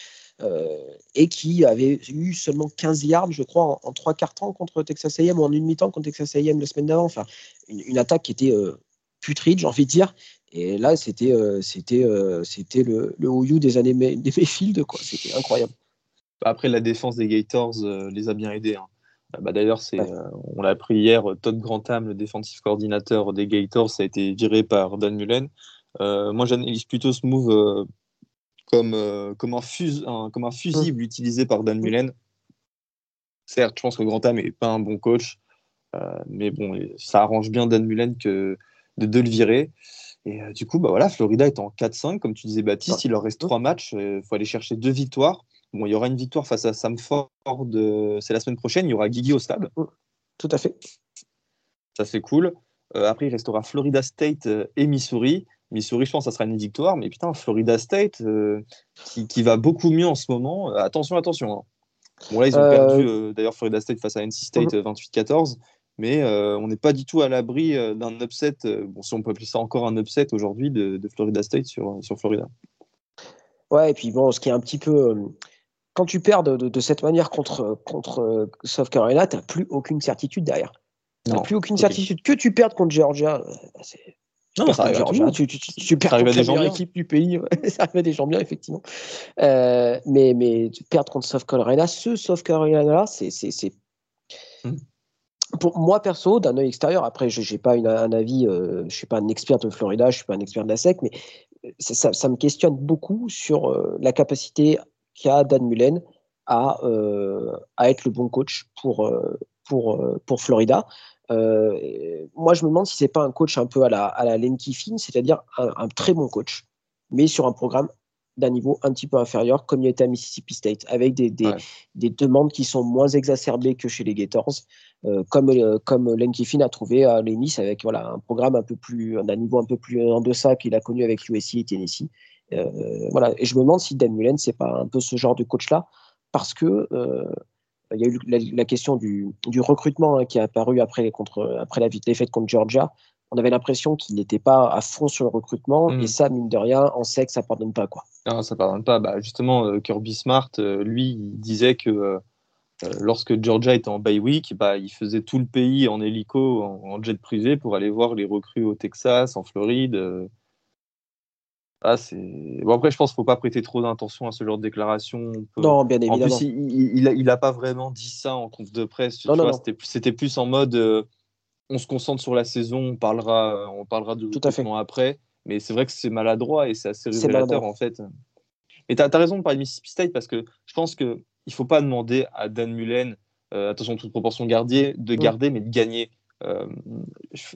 et qui avait eu seulement 15 yards, je crois, en, trois quarts temps contre Texas A&M ou en une mi-temps contre Texas A&M la semaine d'avant. Enfin, une, une, attaque qui était putride, j'ai envie de dire, et là, c'était euh, c'était euh, c'était le, le OU des années des Mayfield, quoi. C'était incroyable. Après, la défense des Gators euh, les a bien aidés. Hein. Bah, D'ailleurs, c'est on l'a appris hier, Todd Grantham, le défensif coordinateur des Gators, a été viré par Dan Mullen. moi, j'analyse plutôt ce move comme, comme, un, fus comme un fusible mmh. utilisé par Dan mmh. Mullen. Certes, je pense que Grantham n'est pas un bon coach, mais bon, ça arrange bien Dan Mullen que de, de le virer. Et euh, du coup, bah voilà, Florida est en 4-5, comme tu disais, Baptiste. Il leur reste trois matchs. Il euh, faut aller chercher deux victoires. Bon, il y aura une victoire face à Samford. Euh, c'est la semaine prochaine. Il y aura Guigui au stade. Tout à fait. Ça, c'est cool. après, il restera Florida State et Missouri. Missouri, je pense ça sera une victoire. Mais putain, Florida State, qui, va beaucoup mieux en ce moment. attention, attention. Hein. Bon, là, ils ont perdu d'ailleurs Florida State face à NC State 28-14 mais euh, on n'est pas du tout à l'abri euh, d'un upset, euh, bon, si on peut appeler ça encore un upset aujourd'hui, de, Florida State sur, sur Florida. Ouais, et puis bon, ce qui est un petit peu. quand tu perds de, cette manière contre, contre South Carolina, tu n'as plus aucune certitude derrière. Tu n'as plus aucune certitude. Que tu perdes contre Georgia, c'est. Non, ça arrive Georgia, tu, tu, tu, perds contre la meilleure équipe du pays. [laughs] ça arrive à des gens bien, effectivement. mais, mais perdre contre South Carolina, ce South Carolina-là, c'est. Hmm pour moi perso, d'un œil extérieur, après je n'ai pas un avis, euh, je suis pas un expert de Florida, je ne suis pas un expert de la SEC, mais euh, ça, me questionne beaucoup sur euh, la capacité qu'a Dan Mullen à, à être le bon coach pour, pour, pour Florida. moi, je me demande si c'est pas un coach un peu à la, à la Len Kiffin, c'est-à-dire un, très bon coach, mais sur un programme d'un niveau un petit peu inférieur, comme il était à Mississippi State, avec des, des, des, demandes qui sont moins exacerbées que chez les Gators, euh, comme, euh, comme Len Kiffin a trouvé à les Miss avec voilà, un programme un peu plus, d'un niveau un peu plus en deçà qu'il a connu avec USC et Tennessee. Euh, voilà. Et je me demande si Dan Mullen, c'est pas un peu ce genre de coach-là, parce que il y a eu la, question du, du recrutement hein, qui est apparu après, contre, après la défaite contre Georgia on avait l'impression qu'il n'était pas à fond sur le recrutement. Et mm. ça, mine de rien, on sait que ça ne pardonne pas. Quoi. Non, ça pardonne pas. Bah, justement, euh, Kirby Smart, euh, lui, il disait que euh, lorsque Georgia était en bye week, bah, il faisait tout le pays en hélico, en, jet privé pour aller voir les recrues au Texas, en Floride. Ah, c'est... Bon, après, je pense qu'il ne faut pas prêter trop d'intention à ce genre de déclaration. Non, bien évidemment. En plus, il n'a il, pas vraiment dit ça en conf de presse. C'était plus en mode on se concentre sur la saison, on parlera, on parlera de tout à fait après. Mais c'est vrai que c'est maladroit et c'est assez révélateur en fait. Mais tu as, raison de parler de Mississippi State parce que je pense qu'il ne faut pas demander à Dan Mullen, euh, attention toute proportion gardée, de garder mais de gagner. Il euh,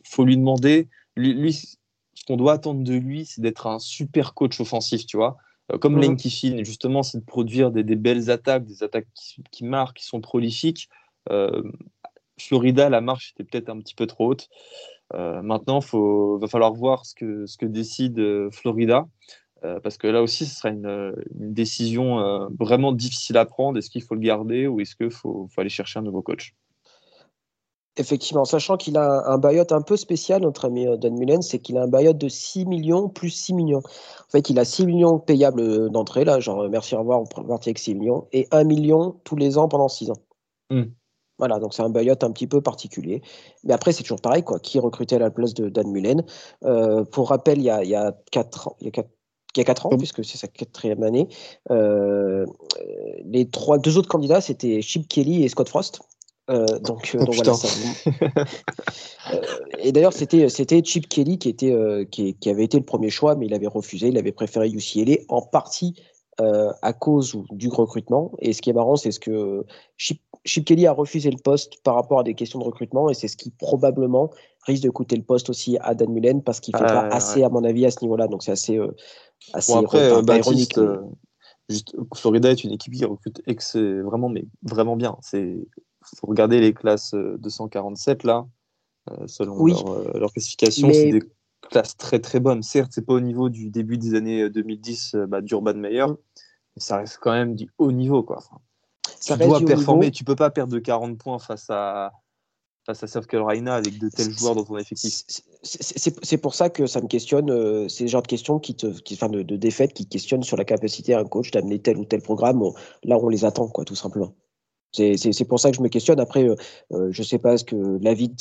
faut lui demander, lui, ce qu'on doit attendre de lui, c'est d'être un super coach offensif, tu vois. Euh, comme Lane Kiffin, justement, c'est de produire des, belles attaques, des attaques qui, marquent, qui sont prolifiques. Florida, la marche était peut-être un petit peu trop haute. Euh, maintenant, il va falloir voir ce que, ce que décide euh, Florida, euh, parce que là aussi, ce sera une, décision vraiment difficile à prendre. Est-ce qu'il faut le garder ou est-ce qu'il faut, aller chercher un nouveau coach? Effectivement, sachant qu'il a un buyout un peu spécial, notre ami Dan Mullen, c'est qu'il a un buyout de 6 millions plus 6 millions. En fait, il a 6 millions payables d'entrée, là, genre merci, au revoir, on partir avec 6 millions, et 1 million tous les ans pendant 6 ans. Hmm. Voilà, donc c'est un buyout un petit peu particulier. Mais après, c'est toujours pareil, quoi. Qui recrutait à la place de Dan Mullen? Euh, Pour rappel, il y a, il y a 4 ans, il y a il y a 4 ans, puisque c'est sa quatrième année. les trois, deux autres candidats, c'était Chip Kelly et Scott Frost. donc, oh, voilà. [laughs] et d'ailleurs, c'était c'était Chip Kelly qui était qui, qui, avait été le premier choix, mais il avait refusé. Il avait préféré UCLA en partie euh, à cause du recrutement. Et ce qui est marrant, c'est ce que Chip, Kelly a refusé le poste par rapport à des questions de recrutement, et c'est ce qui probablement risque de coûter le poste aussi à Dan Mullen parce qu'il ne fait pas assez, à mon avis, à ce niveau-là. Donc c'est assez, euh, assez après, euh, ironique. juste, Florida est une équipe qui recrute vraiment, mais vraiment bien. C'est faut regarder les classes 247 là, selon leur, leur, classification, c'est des classe très très bonne. Certes, c'est pas au niveau du début des années 2010 euh, bah, d'Urban Meyer, mais ça reste quand même du haut niveau. Quoi. Ça tu dois performer, tu peux pas perdre de 40 points face à, face à South Carolina avec de tels joueurs dans ton effectif. C'est pour ça que ça me questionne, euh, c'est le genre de questions qui te, qui, enfin de, de défaites qui questionnent sur la capacité d'un coach d'amener tel ou tel programme. Là, on les attend, quoi, tout simplement. C'est pour ça que je me questionne. Après, euh, euh je sais pas ce que l'avis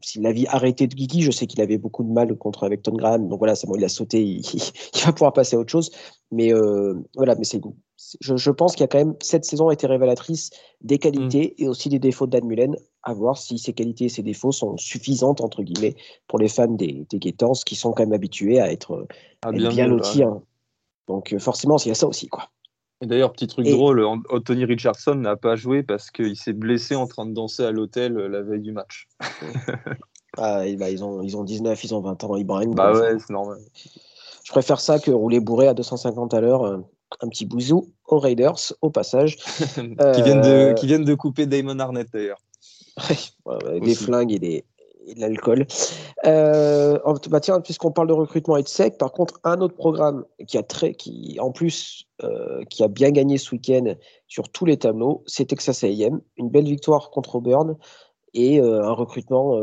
s'il avait arrêté de Guigui, je sais qu'il avait beaucoup de mal contre avec Ton Graham. Donc voilà, c'est bon, il a sauté, [laughs] il, va pouvoir passer à autre chose. Mais euh, voilà, mais c'est je, je, pense qu'il y a quand même cette saison a été révélatrice des qualités mm. et aussi des défauts d'Anne Mullen. À voir si ces qualités et ces défauts sont suffisantes entre guillemets pour les fans des, des Gators qui sont quand même habitués à être, ah, bien, lotis. Hein. Donc euh, forcément, il y a ça aussi quoi. Et d'ailleurs, petit truc drôle, Anthony Richardson n'a pas joué parce qu'il s'est blessé en train de danser à l'hôtel euh, la veille du match. [laughs] ah, bah, ils, ont, ils ont 19, ils ont 20 ans, Ibrahim. Bah ouais, c'est normal. Je préfère ça que rouler bourré à 250 à l'heure. Un petit bousou aux Raiders, au passage. [laughs] qui, viennent de, euh, qui viennent de couper Damon Arnett d'ailleurs. des flingues et des, de l'alcool. Euh, bah tiens, puisqu'on parle de recrutement et de sec, par contre, un autre programme qui a très, qui en plus, euh, qui a bien gagné ce week-end sur tous les tableaux, c'est Texas A&M. Une belle victoire contre Auburn et euh, un recrutement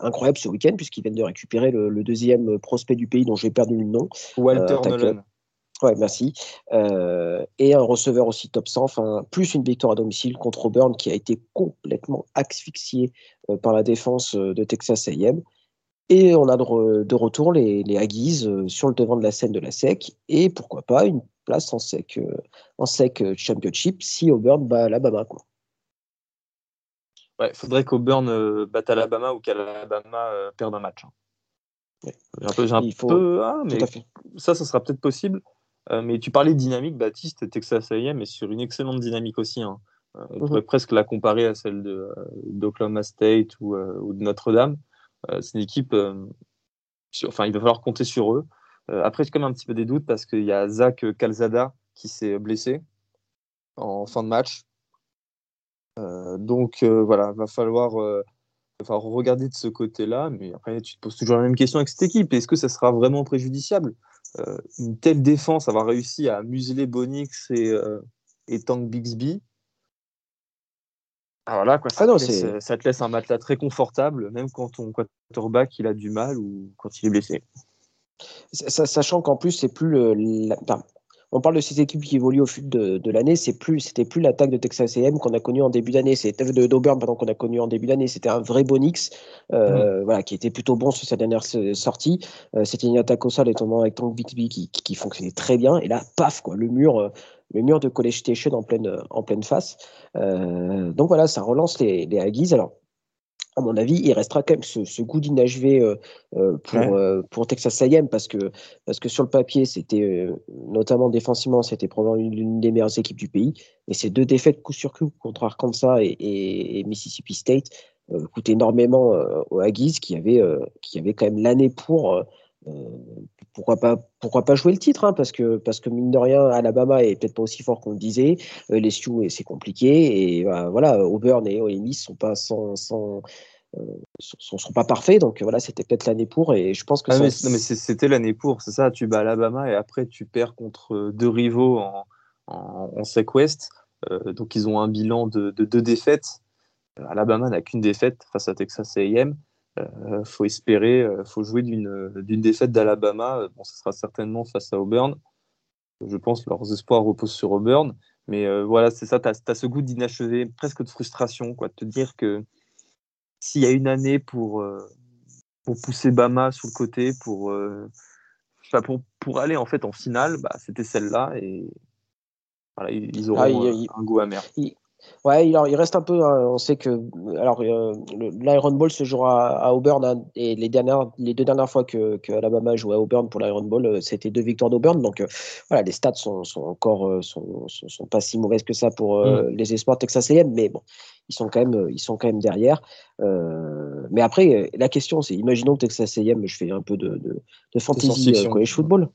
incroyable ce week-end puisqu'ils viennent de récupérer le, le, deuxième prospect du pays dont j'ai perdu le nom. Walter Nolan. Ouais, merci. Euh, et un receveur aussi top 100, enfin, plus une victoire à domicile contre Auburn qui a été complètement asphyxié euh, par la défense euh, de Texas A&M. Et on a de, retour les, les Aggies sur le devant de la scène de la SEC et pourquoi pas une place en SEC, en SEC Championship si Auburn bat Alabama. Quoi. Ouais, faudrait qu'Auburn batte Alabama ou qu'Alabama perde un match. Hein. Un peu, un peu ah, mais ça, ça sera peut-être possible. Euh, mais tu parlais de dynamique, Baptiste, Texas A&M est sur une excellente dynamique aussi. Hein. Euh, on mhm. pourrait presque la comparer à celle euh, d'Oklahoma State ou, de Notre-Dame. c'est une équipe, enfin, il va falloir compter sur eux. après, j'ai quand même un petit peu des doutes parce qu'il y a Zach Calzada qui s'est blessé en fin de match. donc voilà, va falloir, va falloir regarder de ce côté-là. Mais après, tu te poses toujours la même question avec cette équipe. Est-ce que ça sera vraiment préjudiciable? Une telle défense, avoir réussi à museler Bonix et, euh, et Tank Bixby, ah, voilà, quoi, ça, ah te ça, te laisse, un matelas très confortable, même quand ton quarterback il a du mal ou quand il est blessé. Sachant qu'en plus, c'est plus le, on parle de ces équipes qui évoluent au fil de, l'année. C'est plus, c'était plus l'attaque de Texas A&M qu'on a connu en début d'année. C'était de d'Auburn qu'on a connu en début d'année. C'était un vrai Bonix, euh, mm. voilà, qui était plutôt bon sur sa dernière sortie. Euh, c'était une attaque au sol, étonnant avec Tom Bixby qui, qui, fonctionnait très bien. Et là, paf, quoi, le mur. Euh, le mur de College Station en pleine, en pleine face. donc voilà, ça relance les, les Aggies. Alors, à mon avis, il restera quand même ce, goût d'inachevé euh, euh, pour, euh, pour Texas A&M parce que, parce que sur le papier, c'était notamment défensivement, c'était probablement l'une des meilleures équipes du pays. Mais ces deux défaites coup sur coup contre Arkansas et, Mississippi State coûtent énormément aux Aggies qui avaient, qui avaient quand même l'année pour pourquoi pas pourquoi pas jouer le titre hein, parce que parce que mine de rien Alabama est peut-être pas aussi fort qu'on le disait les Sioux c'est compliqué et bah, voilà Auburn et Ole Miss sont pas sans, sans euh, sont, sont, pas parfaits donc voilà c'était peut-être l'année pour et je pense que ah, mais, c'était l'année pour c'est ça tu bats Alabama et après tu perds contre deux rivaux en, en, en SEC West euh, donc ils ont un bilan de, de deux défaites Alabama n'a qu'une défaite face à Texas A&M euh, faut espérer, euh, faut jouer d'une défaite d'Alabama. Bon, ce sera certainement face à Auburn. Je pense que leurs espoirs reposent sur Auburn. Mais euh, voilà, c'est ça, tu as, ce goût d'inachevé, presque de frustration, quoi, de te dire que s'il y a une année pour, pour pousser Bama sur le côté, pour, pour, pour aller en fait en finale, bah, c'était celle-là et voilà, ils auront ah, un, goût amer. Ouais, il, il, reste un peu. Hein, on sait que alors euh, l'Iron Bowl se jouera à, Auburn hein, et les dernières, les deux dernières fois que, que Alabama jouait à Auburn pour l'Iron Bowl, euh, c'était deux victoires d'Auburn. Donc euh, voilà, les stats sont, sont encore sont, sont, pas si mauvaises que ça pour mm. les espoirs Texas A&M, mais bon, ils sont quand même ils sont quand même derrière. mais après, la question c'est, imaginons Texas A&M, je fais un peu de de, de fantasy college football.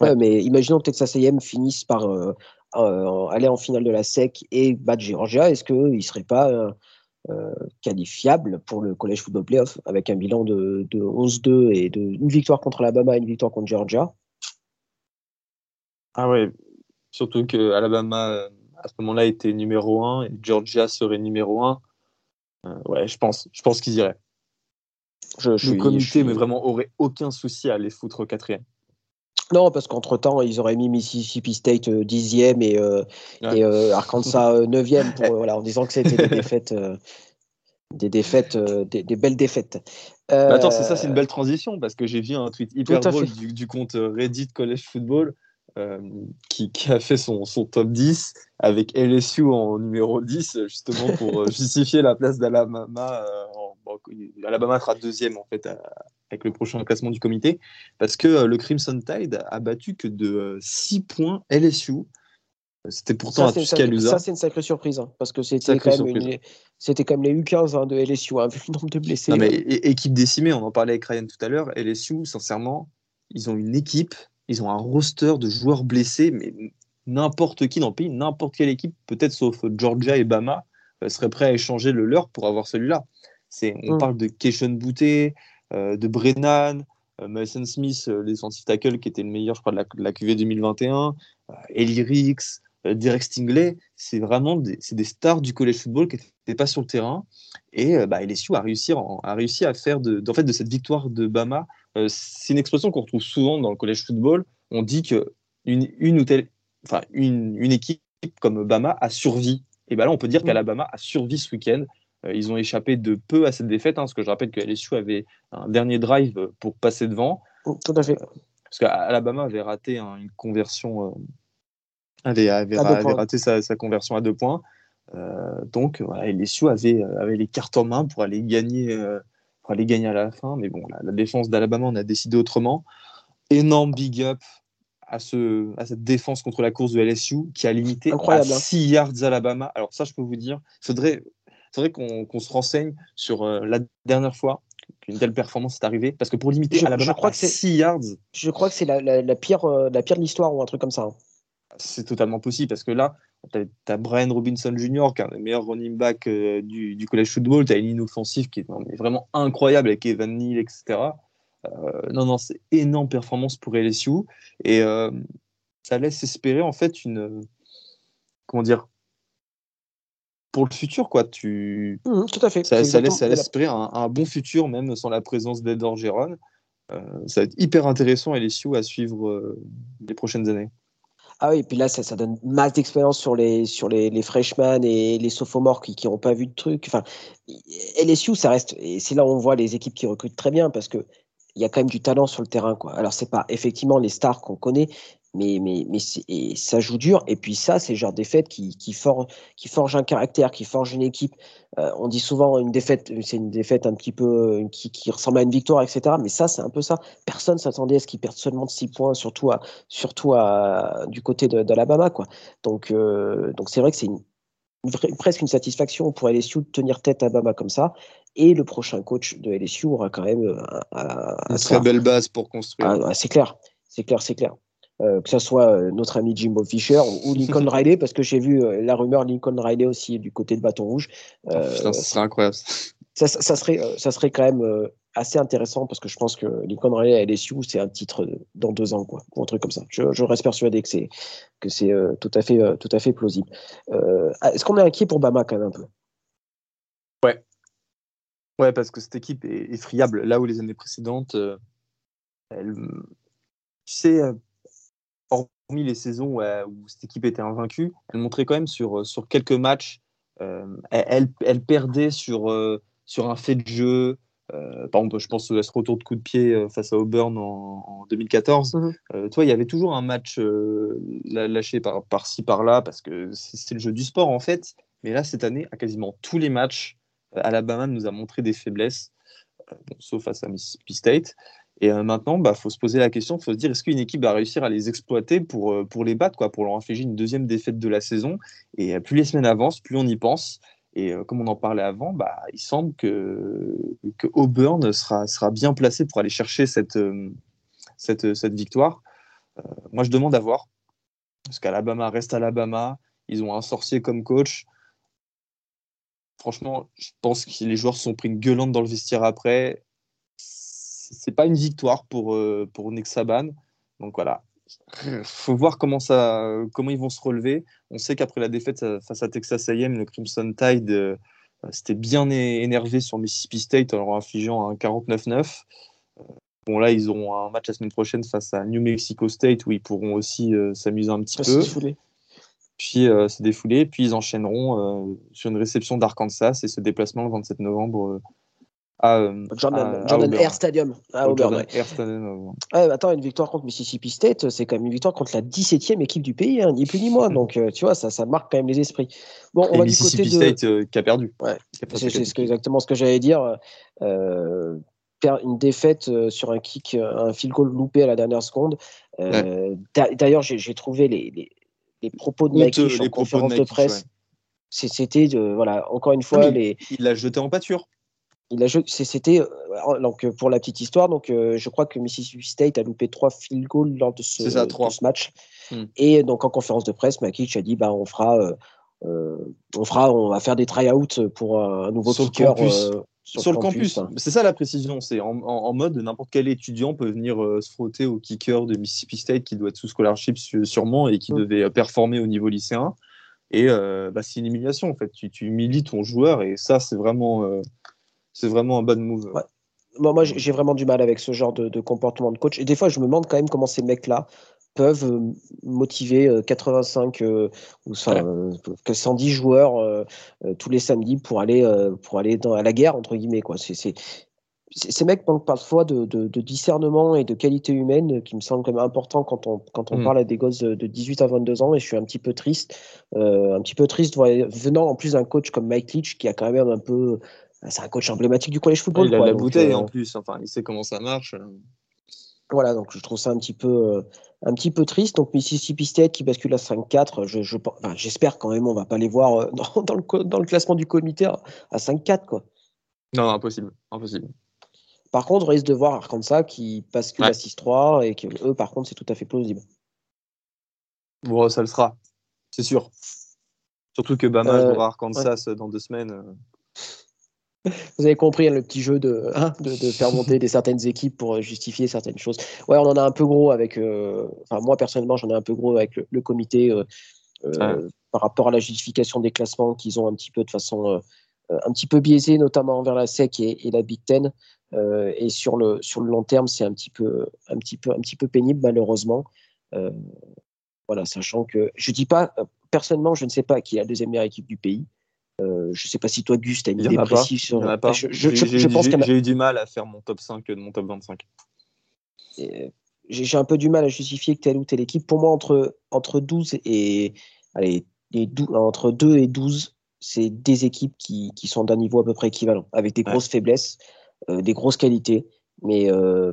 Ouais. mais imaginons que Texas A&M finisse par euh, aller en finale de la SEC et battre Georgia, est-ce qu'il ne serait pas euh, euh, qualifiable pour le College Football Playoff avec un bilan de, 11-2 et de, une victoire contre Alabama et une victoire contre Georgia? Ah ouais, surtout que Alabama à ce moment-là était numéro 1 et Georgia serait numéro 1. ouais, je pense, je pense qu'ils iraient. Je, le comité, mais vraiment, aurait aucun souci à les foutre au quatrième. Non, parce qu'entre-temps, ils auraient mis Mississippi State 10e euh, et, euh, et euh, Arkansas 9e pour, voilà, en disant que c'était des [laughs] défaites. des défaites, des, belles défaites. Bah, attends, c'est ça, c'est une belle transition parce que j'ai vu un tweet hyper drôle du, du, compte Reddit College Football qui, qui, a fait son, son, top 10 avec LSU en numéro 10 justement pour [laughs] justifier la place d'Alabama. Alabama sera deuxième en fait avec le prochain classement du comité, parce que euh, le Crimson Tide a battu que de 6 euh, points LSU. C'était pourtant ça, un Ça, c'est une sacrée surprise, hein, parce que c'était quand, même quand même les U15 hein, de LSU, hein, [laughs] vu le nombre de blessés. Non, mais, équipe décimée, on en parlait avec Ryan tout à l'heure. LSU, sincèrement, ils ont une équipe, ils ont un roster de joueurs blessés, mais n'importe qui dans le pays, n'importe quelle équipe, peut-être sauf Georgia et Bama, euh, serait prêt à échanger le leur pour avoir celui-là. On mm. parle de Keishon Bouté, euh, de Brennan, euh, Mason Smith, euh, les defensive tackle qui était le meilleur, je crois, de la, de QV 2021, Eli Ricks, Derek Stingley, c'est vraiment des, des, stars du college football qui n'étaient pas sur le terrain. Et bah, LSU a réussi, a réussi à faire de, en fait, de cette victoire de Bama, c'est une expression qu'on retrouve souvent dans le college football. On dit que une, une, ou telle, enfin, une, une équipe comme Bama a survécu. Et ben là, on peut dire mmh. qu'Alabama a survécu ce week-end. Euh, ils ont échappé de peu à cette défaite, hein, parce que je rappelle que LSU avait un dernier drive pour passer devant. Oh, tout à fait. Parce qu'Alabama avait raté une conversion, euh, avait, raté sa, conversion à deux points. Euh, donc voilà, LSU avait, avait, les cartes en main pour aller gagner, pour aller gagner à la fin. Mais bon, la, défense d'Alabama, on a décidé autrement. Énorme big up à, ce, à, cette défense contre la course de LSU qui a limité Incroyable, à 6 hein. yards Alabama. Alors ça, je peux vous dire, il faudrait, faudrait qu'on se renseigne sur euh, la dernière fois qu'une telle performance est arrivée. Parce que pour limiter je, Alabama je crois que 6 yards. Je crois que c'est la, la, pire, euh, la pire de l'histoire ou un truc comme ça. Hein. C'est totalement possible parce que là, tu as, Brian Robinson Jr., qui est un des meilleurs running backs euh, du, du, college football. Tu as une ligne offensive qui est, vraiment incroyable avec Evan Neal, etc. non, non, c'est énorme performance pour LSU. Et ça laisse espérer en fait une. Comment dire pour le futur, quoi. Tu... Mmh, tout à fait. Ça, laisse, ça laisse un, bon futur, même sans la présence d'Ed Orgeron. Euh, ça va être hyper intéressant, LSU, à suivre euh, les prochaines années. Ah oui, et puis là, ça, ça donne masse d'expérience sur les, sur les, les freshmen et les sophomores qui n'ont pas vu de trucs. Enfin, LSU, ça reste. Et c'est là où on voit les équipes qui recrutent très bien parce que il y a quand même du talent sur le terrain. Quoi. Alors, c'est pas effectivement les stars qu'on connaît, mais, mais, mais et ça joue dur. Et puis ça, c'est le genre défaite qui, qui, forge, qui forge un caractère, qui forge une équipe. Euh, on dit souvent une défaite, c'est une défaite un petit peu qui, qui, ressemble à une victoire, etc. Mais ça, c'est un peu ça. Personne s'attendait à ce qu'ils perdent seulement de 6 points, surtout, à, surtout à, du côté d'Alabama. Quoi. Donc, euh, donc c'est vrai que c'est une, presque une satisfaction pour LSU de tenir tête à Alabama comme ça. Et le prochain coach de LSU aura quand même euh, une très belle base pour construire. Ah, c'est clair, c'est clair, c'est clair. Euh, que ce soit euh, notre ami Jimbo Fisher ou, Lincoln [laughs] Riley, parce que j'ai vu euh, la rumeur Lincoln Riley aussi du côté de Bâton Rouge. Oh, ça serait incroyable. [laughs] Ça, ça, serait, ça serait quand même assez intéressant parce que je pense que Lincoln Riley à LSU, c'est un titre dans deux ans, quoi, ou un truc comme ça. Je, je reste persuadé que c'est que c'est tout à fait tout à fait plausible. Est-ce qu'on est inquiet pour Bama quand même un peu? Ouais. Ouais, parce que cette équipe est, friable. Là où les années précédentes, elle, tu sais, hormis les saisons où, cette équipe était invaincue, elle montrait quand même sur, euh, sur quelques matchs, euh, elle, elle, perdait sur, euh, sur un fait de jeu, Euh, par exemple, je pense à ce retour de coup de pied face à Auburn en, 2014. Mhm. toi, il y avait toujours un match lâché par, par-ci, par-là, parce que c'est le jeu du sport, en fait. Mais là, cette année, à quasiment tous les matchs, Alabama nous a montré des faiblesses, sauf face à Mississippi State. Et euh, maintenant, il bah, faut se poser la question, il faut se dire, est-ce qu'une équipe va réussir à les exploiter pour, euh, pour les battre, quoi, pour leur infliger une deuxième défaite de la saison? Et euh, plus les semaines avancent, plus on y pense. Et comme on en parlait avant, bah, il semble que, que Auburn sera, sera bien placé pour aller chercher cette, cette, cette victoire. moi, je demande à voir, parce qu'Alabama reste Alabama, ils ont un sorcier comme coach. Franchement, je pense que les joueurs se sont pris une gueulante dans le vestiaire après c'est pas une victoire pour, euh, pour Nick Saban. Donc voilà, faut voir comment, ça, comment ils vont se relever. On sait qu'après la défaite face à Texas A&M, le Crimson Tide euh, s'était bien énervé sur Mississippi State en leur infligeant un 49-9. Euh, bon là, ils auront un match la semaine prochaine face à New Mexico State où ils pourront aussi s'amuser un petit peu. Puis se défouler, puis ils enchaîneront sur une réception d'Arkansas et ce déplacement le 27 novembre euh, Jordan, Air Stadium à Auburn. attends, une victoire contre Mississippi State, c'est quand même une victoire contre la 17e équipe du pays, hein, ni plus ni moins. [laughs] Donc, euh, tu vois, ça, ça marque quand même les esprits. Bon, on va Mississippi du côté State euh, qui a perdu. c'est exactement ce que j'allais dire. une défaite sur un kick, un field goal loupé à la dernière seconde. D'ailleurs, j'ai trouvé les, les, propos de Mike en conférence de, presse. C'était, voilà, encore une fois, les... il l'a jeté en pâture c'était euh, donc pour la petite histoire donc euh, je crois que Mississippi State a loupé trois field goals lors de ce, match hmm. et donc en conférence de presse Makic a dit bah on fera euh, on fera on va faire des try-outs pour un nouveau sur kicker sur, le campus, hein. c'est ça la précision c'est en, mode n'importe quel étudiant peut venir se frotter au kicker de Mississippi State qui doit être sous scholarship sûrement et qui hmm. devait performer au niveau lycéen et bah, c'est une humiliation en fait tu, tu humilies ton joueur et ça c'est vraiment c'est vraiment un bon move. moi, j'ai vraiment du mal avec ce genre de, comportement de coach. Et des fois, je me demande quand même comment ces mecs-là peuvent euh, motiver 85 euh, euh, ou 110 joueurs tous les samedis pour aller, pour aller dans, à la guerre, entre guillemets. Quoi. ces mecs manquent parfois de, de, discernement et de qualité humaine qui me semble quand même important quand on, quand on mm. parle à des gosses de, 18 à 22 ans et je suis un petit peu triste un petit peu triste venant en plus d'un coach comme Mike Leach qui a quand même un peu c'est un coach emblématique du collège football. Il a la bouteille euh, en plus, enfin, il sait comment ça marche. Voilà, donc je trouve ça un petit peu, euh, un petit peu triste. Donc Mississippi State qui bascule à 5-4, je, j'espère quand même on va pas les voir euh, [laughs] dans, le, dans le classement du comité à, 5-4. Quoi. Non, impossible, impossible. Par contre, on risque de voir Arkansas qui bascule à 6-3 et que eux, par contre, c'est tout à fait plausible. Bon, ça le sera, c'est sûr. Surtout que Bama euh, jouera Arkansas dans deux semaines. Vous avez compris hein, le petit jeu hein, de, de, faire monter des certaines équipes pour justifier certaines choses. Ouais, on en a un peu gros avec. Euh, enfin, moi personnellement, j'en ai un peu gros avec le, comité euh, euh, par rapport à la justification des classements qu'ils ont un petit peu de façon un petit peu biaisée, notamment envers la SEC et, la Big Ten. et sur le sur le long terme, c'est un petit peu un petit peu un petit peu pénible malheureusement. voilà, sachant que je dis pas personnellement, je ne sais pas qui est la deuxième meilleure équipe du pays. Euh, je ne sais pas si toi, Gus, tu as une idée précise sur. J'ai eu du mal à faire mon top 5 de mon top 25. J'ai un peu du mal à justifier que telle ou telle équipe. Pour moi, entre, entre 12 et. Allez, entre 2 et 12, c'est des équipes qui, qui sont d'un niveau à peu près équivalent, avec des grosses faiblesses, euh, des grosses qualités. Mais euh,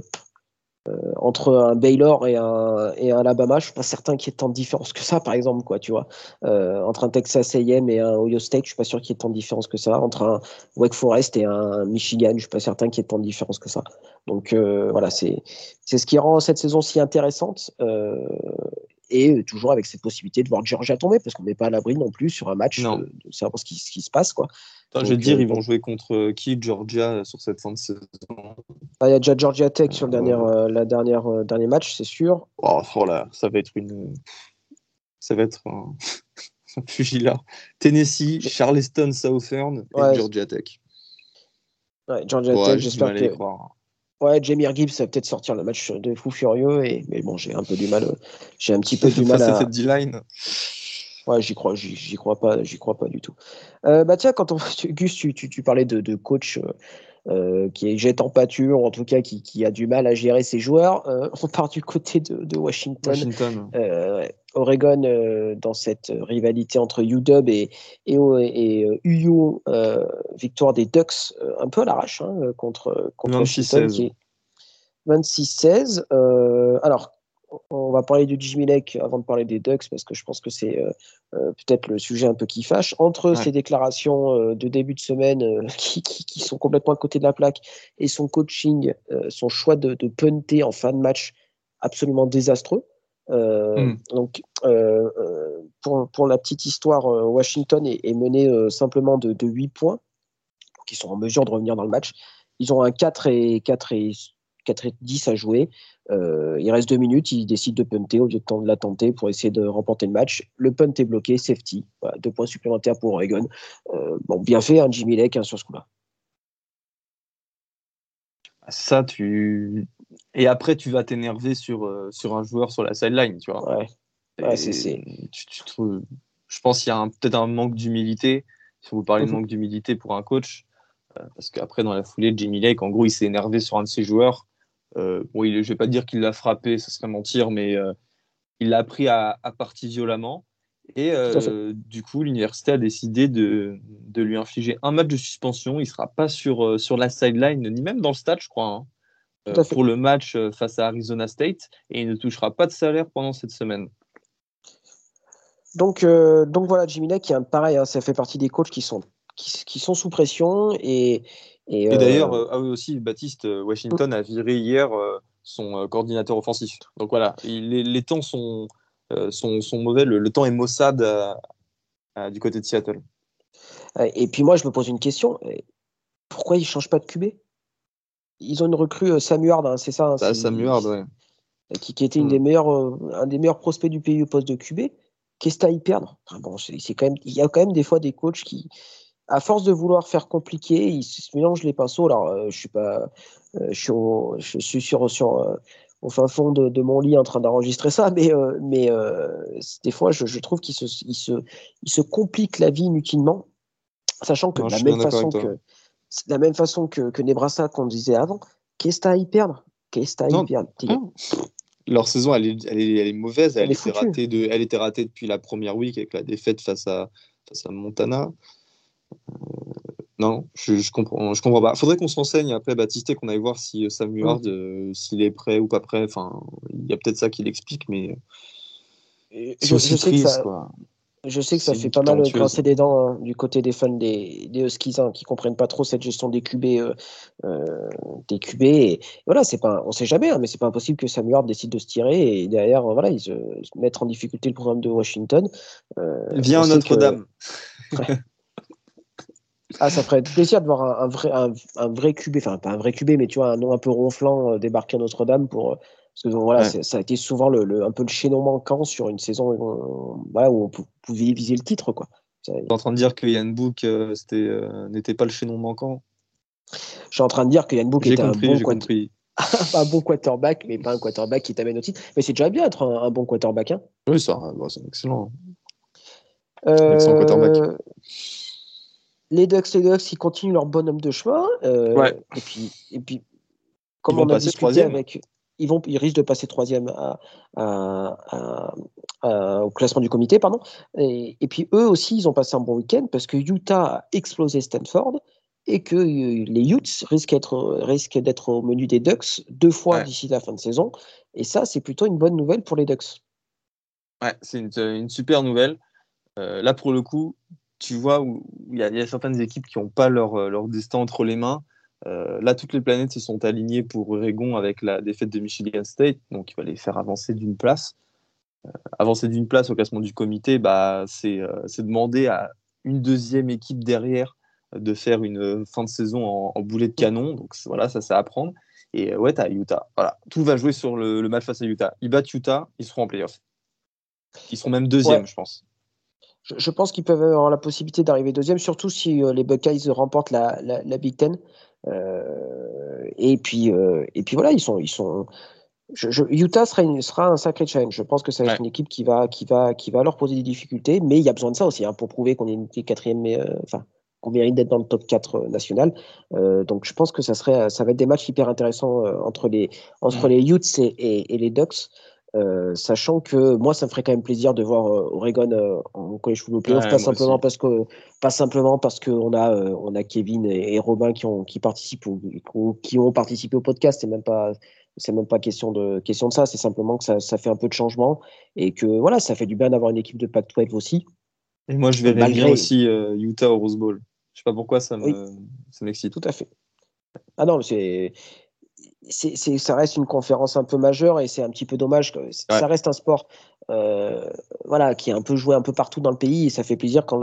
euh, entre un Baylor et un, et un Alabama, je suis pas certain qu'il y ait tant de différence que ça, par exemple, quoi, tu vois. Euh, entre un Texas A&M et un Ohio State, je suis pas sûr qu'il y ait tant de différence que ça. Entre un Wake Forest et un Michigan, je suis pas certain qu'il y ait tant de différence que ça. Donc euh, voilà, c'est c'est ce qui rend cette saison si intéressante. et toujours avec cette possibilité de voir Georgia tomber, parce qu'on n'est pas à l'abri non plus sur un match de, savoir ce qui, ce qui se passe, quoi je vais te dire, ils vont jouer contre euh, qui Georgia sur cette fin de saison? Ah, Il y a déjà Georgia Tech sur le dernier, euh, la dernière, euh, dernier match, c'est sûr. Oh, oh, là, ça va être une. Ça va être un, [laughs] un Tennessee, Charleston, Southern et Georgia Tech. Ouais, Georgia Tech, j'espère que. Ouais, Jamie Gibbs va peut-être sortir le match de fou furieux, et... mais bon, j'ai un peu du mal. J'ai un petit [laughs] peu du mal à. cette D-line. Ouais, j'y crois, j'y crois pas, j'y crois pas du tout. Euh, bah tiens, quand on, [laughs] Gus, tu, tu, tu parlais de, de coach, euh, qui est jet en pâture, en tout cas qui, a du mal à gérer ses joueurs. on part du côté de, Washington. Washington. Oregon dans cette rivalité entre UW et, et, et, UU, victoire des Ducks un peu à l'arrache hein, contre, contre Washington. 26-16. alors, on va parler du Jimmy Lake avant de parler des Ducks parce que je pense que c'est euh, euh, peut-être le sujet un peu qui fâche. Entre ces déclarations euh, de début de semaine [laughs] qui, sont complètement à côté de la plaque et son coaching, son choix de, punter en fin de match absolument désastreux. Hmm. Donc, pour, la petite histoire, Washington est, mené simplement de, de 8 points, qui sont en mesure de revenir dans le match. Ils ont un 4 et 4 et 4 et 10 à jouer. Euh, il reste deux minutes, il décide de punter au lieu de la tenter pour essayer de remporter le match. Le punt est bloqué, safety. deux points supplémentaires pour Oregon. Euh, bon, bien fait, hein, Jimmy Lake hein, sur ce coup-là. Ça, tu. Et après, tu vas t'énerver sur, euh, sur un joueur sur la sideline, tu vois. Ouais. c'est, Je pense qu'il y a peut-être un manque d'humilité. Si vous parlez de mhm. manque d'humilité pour un coach, parce qu'après, dans la foulée, Jimmy Lake, en gros, il s'est énervé sur un de ses joueurs. Euh, bon, je ne vais pas dire qu'il l'a frappé, ce serait mentir, mais euh, il l'a pris à, partie violemment. Et euh, du coup, l'université a décidé de, lui infliger un match de suspension. Il ne sera pas sur, sur la sideline, ni même dans le stade, je crois, hein, pour le match face à Arizona State. Et il ne touchera pas de salaire pendant cette semaine. Donc, donc voilà, Jimmy Lake, pareil, hein, ça fait partie des coachs qui sont, qui sont sous pression et, et, d'ailleurs, euh, euh, ah oui aussi, Baptiste, euh, Washington a viré hier son coordinateur offensif. Donc voilà, les, temps sont, sont, sont, mauvais, le, temps est maussade du côté de Seattle. Et puis moi, je me pose une question. Pourquoi ils ne changent pas de QB Ils ont une recrue Samuard, hein, c'est ça hein, ah, Samuard, oui. Qui, qui, était une mm. des meilleures, un des meilleurs prospects du pays au poste de QB. Qu'est-ce que tu à y perdre? Bon, c'est quand même, Il y a quand même des fois des coachs qui, à force de vouloir faire compliqué, il se mélange les pinceaux. Alors, euh, je suis pas, euh, je, suis sur, sur euh, au fin fond de, mon lit en train d'enregistrer ça, mais, mais des fois, je, trouve qu'il se, il se, il se complique la vie inutilement, sachant que, de la, même façon que la même façon que, que Nebraska qu'on disait avant, qu'est-ce que à y perdre? Qu'est-ce que à y perdre? Leur saison, elle est, elle est, mauvaise. Elle, était ratée de, elle était ratée depuis la première week avec la défaite face à, face à Montana. Non, je, je, comprends, je comprends pas. Faudrait qu'on s'enseigne après Baptiste et qu'on aille voir si euh, Sam Huard, euh, s'il est prêt ou pas prêt. Enfin, il y a peut-être ça qui l'explique, mais c'est aussi triste, quoi. Je sais que ça fait pas mal grincer des dents hein, du côté des fans des, des Huskies hein, qui comprennent pas trop cette gestion des QB, euh, des QB. Et, voilà, c'est pas, on sait jamais, hein, mais c'est pas impossible que Sam Huard décide de se tirer et derrière, voilà, ils se, mettent en difficulté le programme de Washington. Viens Notre-Dame. [laughs] Ah, ça ferait plaisir de voir un, vrai, un, vrai QB, enfin pas un vrai QB, mais tu vois, un nom un peu ronflant euh, débarquer à Notre-Dame pour. Euh, parce que voilà, ça a été souvent le, un peu le chaînon manquant sur une saison où on, où on pouvait viser le titre. Quoi. Tu es en train de dire que Yann Book euh, n'était pas le chaînon manquant? Je suis en train de dire que Yann Book était un, bon [laughs] un bon quarterback, mais pas un quarterback qui t'amène au titre. Mais c'est déjà bien être un, bon quarterback. Hein. Oui, ça, c'est excellent. excellent quarterback les Ducks, les Ducks, ils continuent leur bonhomme de chemin. Euh, et puis, et puis, comme on a discuté avec, ils vont, ils risquent de passer troisième au classement du comité, pardon. Et, puis eux aussi, ils ont passé un bon week-end parce que Utah a explosé Stanford et que euh, les Utes risquent d'être au menu des Ducks deux fois d'ici la fin de saison. Et ça, c'est plutôt une bonne nouvelle pour les Ducks. Ouais, c'est une, super nouvelle. Euh, là, pour le coup, tu vois, où il y, a certaines équipes qui n'ont pas leur, euh, leur, destin entre les mains. Euh, là, toutes les planètes se sont alignées pour Oregon avec la défaite de Michigan State, donc il va les faire avancer d'une place. Euh, avancer d'une place au classement du comité, bah, c'est demander à une deuxième équipe derrière de faire une fin de saison en, boulet de canon. Donc voilà, ça c'est à apprendre. Et ouais, tu as Utah. Voilà, tout va jouer sur le, match face à Utah. Ils battent Utah, ils seront en playoff. Ils seront même deuxième, je pense je, pense qu'ils peuvent avoir la possibilité d'arriver deuxième, surtout si euh, les Buckeyes remportent la, Big Ten. Euh, et puis, euh, et puis voilà, ils sont, ils sont. Utah sera, sera, un sacré challenge. Je pense que ça va être une équipe qui va, qui va, qui va leur poser des difficultés, mais il y a besoin de ça aussi hein, pour prouver qu'on est une quatrième, enfin qu'on mérite d'être dans le top 4 national. donc je pense que ça, serait, ça va être des matchs hyper intéressants entre les, entre les Utes et, et les Ducks. Euh, sachant que moi, ça me ferait quand même plaisir de voir euh, Oregon euh, en college football playoff, pas, simplement parce que, pas simplement parce qu'on a, on a Kevin et, Robin qui, ont, qui participent ou, qui ont participé au podcast. C'est même pas, c'est même pas question de, question de ça. C'est simplement que ça, ça, fait un peu de changement et que voilà, ça fait du bien d'avoir une équipe de Pac-12 aussi. Et moi, je vais Malgré... bien aussi Utah au Rose Bowl. Je sais pas pourquoi ça m'excite. Tout à fait. Ah non, c'est c'est, ça reste une conférence un peu majeure et c'est un petit peu dommage. Que, Ça reste un sport euh, voilà, qui est un peu joué un peu partout dans le pays et ça fait plaisir quand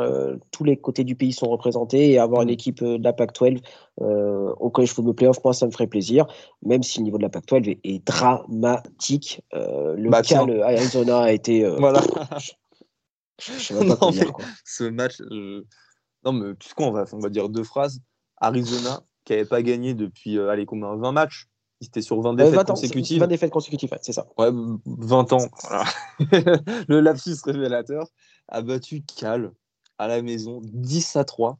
tous les côtés du pays sont représentés et avoir une mm. équipe euh, de la PAC-12 euh, au College Football Playoff, moi ça me ferait plaisir, même si le niveau de la PAC-12 est, dramatique. le bah, cas, le Arizona a été. voilà. Je, pas [laughs] non, dire, Ce match, non mais puisqu'on on va, on va dire deux phrases. Arizona qui n'avait pas gagné depuis allez, combien 20 matchs? C'était sur 20 défaites consécutives. 20 défaites consécutives, c'est ça. Ouais, 20 ans. [laughs] le lapsus révélateur a battu Cal à la maison 10 à 3.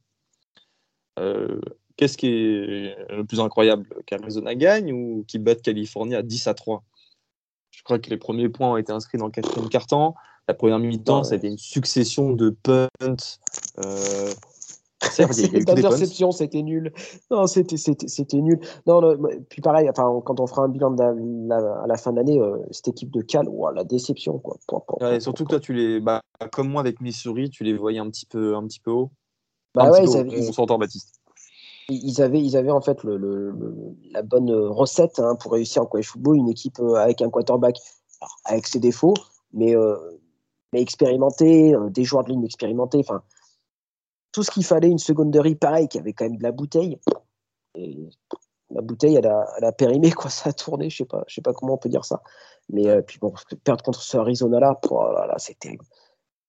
Euh, qu'est-ce qui est le plus incroyable Qu'Arizona gagne ou qu'ils battent Californie à 10 à 3 Je crois que les premiers points ont été inscrits dans le quatrième quart-temps. La première mi-temps, ça a été une succession de punts. Euh, D'interception, c'était nul. Non, c'était nul. Non, puis pareil, enfin, quand on fera un bilan à la fin de l'année, euh, cette équipe de Cal, la déception. Quoi. surtout que toi, tu les, bah, comme moi avec Missouri, tu les voyais un petit peu, un petit peu haut. Bah ouais, on s'entend, Baptiste. Ils avaient, ils avaient en fait le, la bonne recette hein, pour réussir en college football, une équipe euh, avec un quarterback avec ses défauts, mais, euh, mais expérimenté, des joueurs de ligne expérimentés. Enfin, tout ce qu'il fallait, une seconderie pareil, qui avait quand même de la bouteille. Et la bouteille, elle a, elle a périmé, quoi, [laughs] ça a tourné, je sais pas, je sais pas comment on peut dire ça. Mais euh, puis bon, perdre contre ce Arizona-là, oh là, c'est terrible.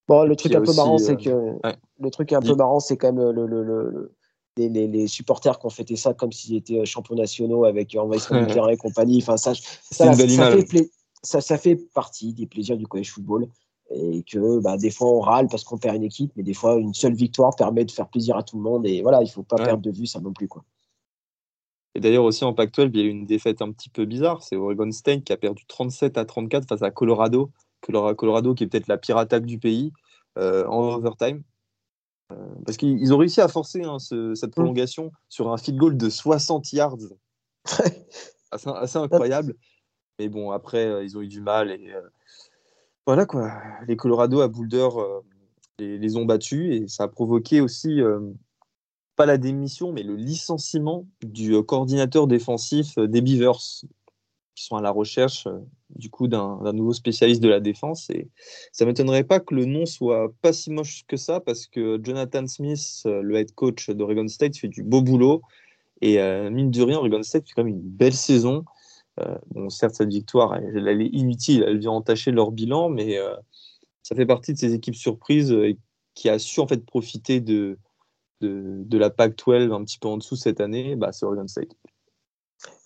Bon, le truc un peu marrant, c'est euh, que le truc un peu marrant, c'est quand même le, le, le, les, les, supporters qui ont fêté ça comme s'ils étaient euh, champions nationaux avec envahissement du terrain et compagnie. Enfin, ça, ça, ça, fait ça, ça, fait partie des plaisirs du college football et que bah, des fois on râle parce qu'on perd une équipe, mais des fois une seule victoire permet de faire plaisir à tout le monde et voilà, il faut pas perdre de vue ça non plus quoi. Et d'ailleurs aussi en Pac-12, il y a eu une défaite un petit peu bizarre, c'est Oregon State qui a perdu 37 à 34 face à Colorado, Colorado qui est peut-être la pire attaque du pays euh, en overtime. Euh, parce qu'ils ont réussi à forcer hein, cette mmh. prolongation sur un field goal de 60 yards. [laughs] assez, assez, incroyable. Mais bon, après, euh, ils ont eu du mal et voilà quoi, les Colorado à Boulder euh, les, ont battus et ça a provoqué aussi, euh, pas la démission, mais le licenciement du euh, coordinateur défensif des Beavers, qui sont à la recherche du coup d'un nouveau spécialiste de la défense. Et ça m'étonnerait pas que le nom soit pas si moche que ça, parce que Jonathan Smith, le head coach d'Oregon State, fait du beau boulot. Et mine de rien, Oregon State fait quand même une belle saison. Euh, bon, certes, cette victoire, elle, est inutile, elle vient entacher leur bilan, mais euh, ça fait partie de ces équipes surprises euh, qui a su en fait profiter de, de, la PAC-12 un petit peu en dessous cette année, bah, c'est Oregon State.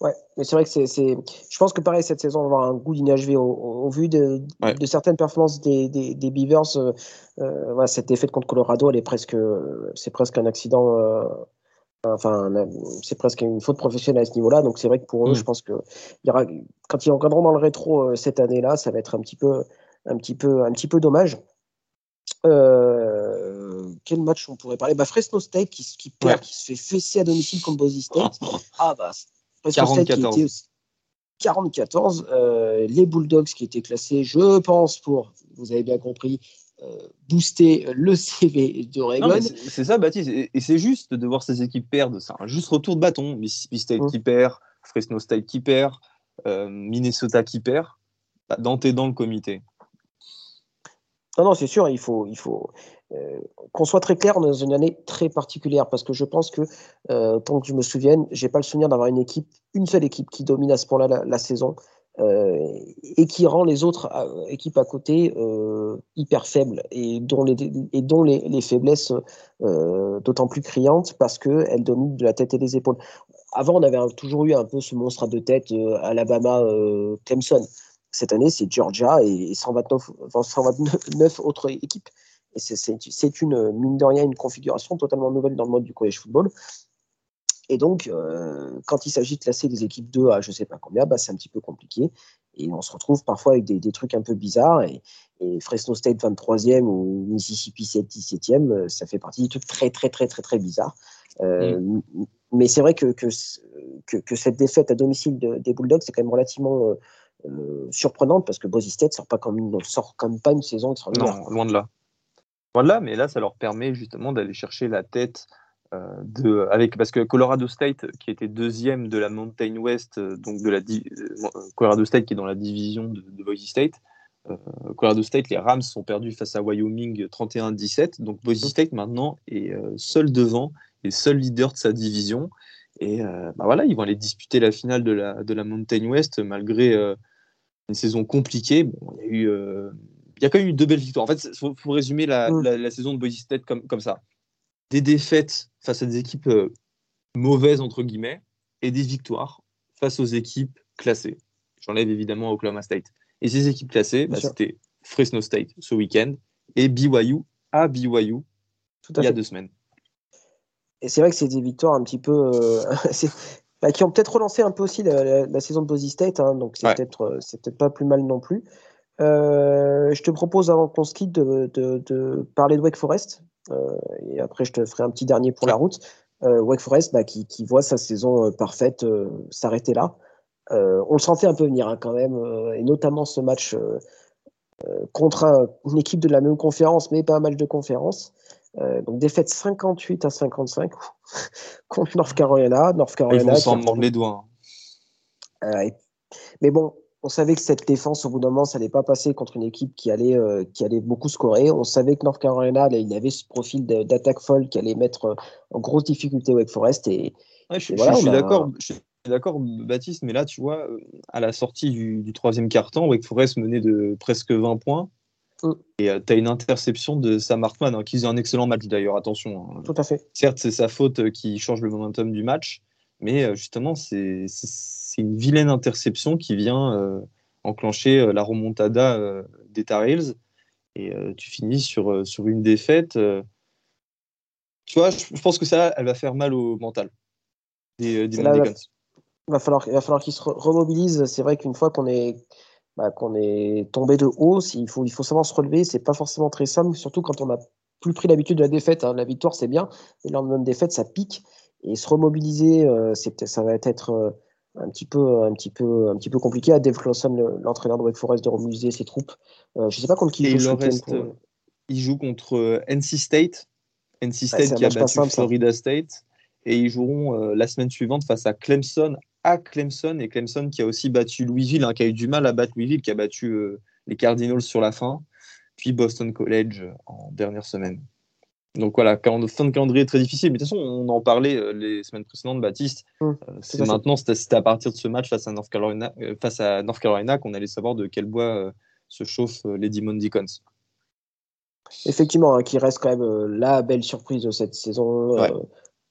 Ouais, mais c'est vrai que c'est, Je pense que pareil, cette saison, on va avoir un goût d'inachevé au, vu de, de, certaines performances des, des, des Beavers. Euh, cette défaite contre Colorado, elle est presque, c'est presque un accident Enfin, c'est presque une faute professionnelle à ce niveau-là. Donc, c'est vrai que pour eux, mm. je pense que y aura, quand ils regarderont dans le rétro euh, cette année-là, ça va être un petit peu, un petit peu, un petit peu dommage. Euh, quel match on pourrait parler? Bah, Fresno State qui, qui perd, qui se fait fesser à domicile contre Boise State. [laughs] ah bah, Fresno State qui était aussi 44. Euh, les Bulldogs qui étaient classés, je pense, pour, vous avez bien compris, booster le CV d'Oregon. C'est ça, Baptiste. Et, c'est juste de voir ces équipes perdre. C'est un juste retour de bâton. Mississippi State mmh. qui perd, Fresno State qui perd, euh, Minnesota qui perd. Bah, dans dans le comité. Non, non, c'est sûr, il faut, il faut euh, qu'on soit très clair, dans une année très particulière, parce que je pense que, tant que je me souvienne, j'ai pas le souvenir d'avoir une équipe, une seule équipe qui domine à ce point-là la, saison. Euh, et qui rend les autres euh, équipes à côté euh, hyper faibles et dont les, et dont les, les faiblesses d'autant plus criantes parce qu'elles dominent de la tête et des épaules. Avant, on avait toujours eu un peu ce monstre à deux têtes, Alabama, Clemson. Cette année, c'est Georgia et 129, 129 autres équipes. Et c'est une, mine de rien, une configuration totalement nouvelle dans le mode du college football. Et donc, euh, quand il s'agit de classer des équipes 2 à je ne sais pas combien, bah, c'est un petit peu compliqué. Et on se retrouve parfois avec des, trucs un peu bizarres. Et, Fresno State 23e ou Mississippi 7 17e, euh, ça fait partie des trucs très, très, très, très, très bizarres. Euh, mm. Mais c'est vrai que que, que, cette défaite à domicile des Bulldogs, c'est quand même relativement surprenante parce que Boise State sort pas comme une, sort comme pas une saison extraordinaire. Non, loin de là. Loin de là, mais là, ça leur permet justement d'aller chercher la tête de, avec, parce que Colorado State, qui était deuxième de la Mountain West, euh, donc de la euh, Colorado State qui est dans la division de, Boise State, Colorado State, les Rams sont perdus face à Wyoming 31-17. Donc Boise State maintenant est seul devant et seul leader de sa division. Et bah voilà, ils vont aller disputer la finale de la, de la Mountain West malgré une saison compliquée. Bon, il, y a eu, il y a quand même eu deux belles victoires. En fait, il faut, résumer la, mm. la, la, saison de Boise State comme, comme ça des défaites face à des équipes euh, mauvaises, entre guillemets, et des victoires face aux équipes classées. J'enlève évidemment Oklahoma State. Et ces équipes classées, bah, c'était Fresno State ce week-end et BYU à BYU il y a deux semaines. Et c'est vrai que c'est des victoires un petit peu. Euh, [laughs] bah, qui ont peut-être relancé un peu aussi la, saison de Boise State, hein, donc c'est peut-être euh, peut pas plus mal non plus. je te propose, avant qu'on se quitte, de, de, parler de Wake Forest, et après, je te ferai un petit dernier pour la route. Euh, Wake Forest, bah, qui, voit sa saison euh, parfaite s'arrêter là. on le sentait un peu venir hein, quand même, et notamment ce match contre une équipe de la même conférence, mais pas un match de conférence. donc défaite 58 à 55 [laughs] contre North Carolina. North Carolina. Ils vont s'en mordre les doigts. Hein. mais bon, on savait que cette défense, au bout d'un moment, ça n'allait pas passer contre une équipe qui allait, euh, qui allait beaucoup scorer. On savait que North Carolina, là, il avait ce profil d'attaque folle qui allait mettre euh, en grosse difficulté Wake Forest. Et, je, suis d'accord. Je suis d'accord, Baptiste, mais là, tu vois, à la sortie du, troisième quart-temps, Wake Forest menait de presque 20 points. Mm. Et euh, tu as une interception de Sam Hartman, hein, qui faisait un excellent match d'ailleurs, attention. Hein. Tout à fait. Certes, c'est sa faute qui change le momentum du match, mais justement, c'est une vilaine interception qui vient euh, enclencher euh, la remontada euh, des Tar Heels. Et tu finis sur, sur une défaite. tu vois, je, pense que ça, elle va faire mal au mental des, des il va falloir, il va falloir qu'ils se remobilisent. C'est vrai qu'une fois qu'on est, bah, qu'on est tombé de haut, il faut, il faut savoir se relever. C'est pas forcément très simple, surtout quand on n'a plus pris l'habitude de la défaite. Hein. La victoire, c'est bien, mais le lendemain de défaite, ça pique. Et se remobiliser, ça va être un petit peu, un petit peu, un petit peu compliqué à Dave Clawson, l'entraîneur de Wake Forest, de remuser ses troupes. Euh, je ne sais pas contre qui il joue. Euh, il joue contre euh, NC State, NC State qui a battu Florida State, et ils joueront la semaine suivante face à Clemson, à Clemson, et Clemson qui a aussi battu Louisville, hein, qui a eu du mal à battre Louisville, qui a battu les Cardinals sur la fin, puis Boston College en dernière semaine. Donc voilà, fin de calendrier très difficile. Mais de toute façon, on en parlait euh, les semaines précédentes, Baptiste. Mmh, euh, c'est maintenant, c'était à partir de ce match face à North Carolina, euh, face à North Carolina qu'on allait savoir de quel bois se chauffent les Demon Deacons. Effectivement, hein, qui reste quand même la belle surprise de cette saison.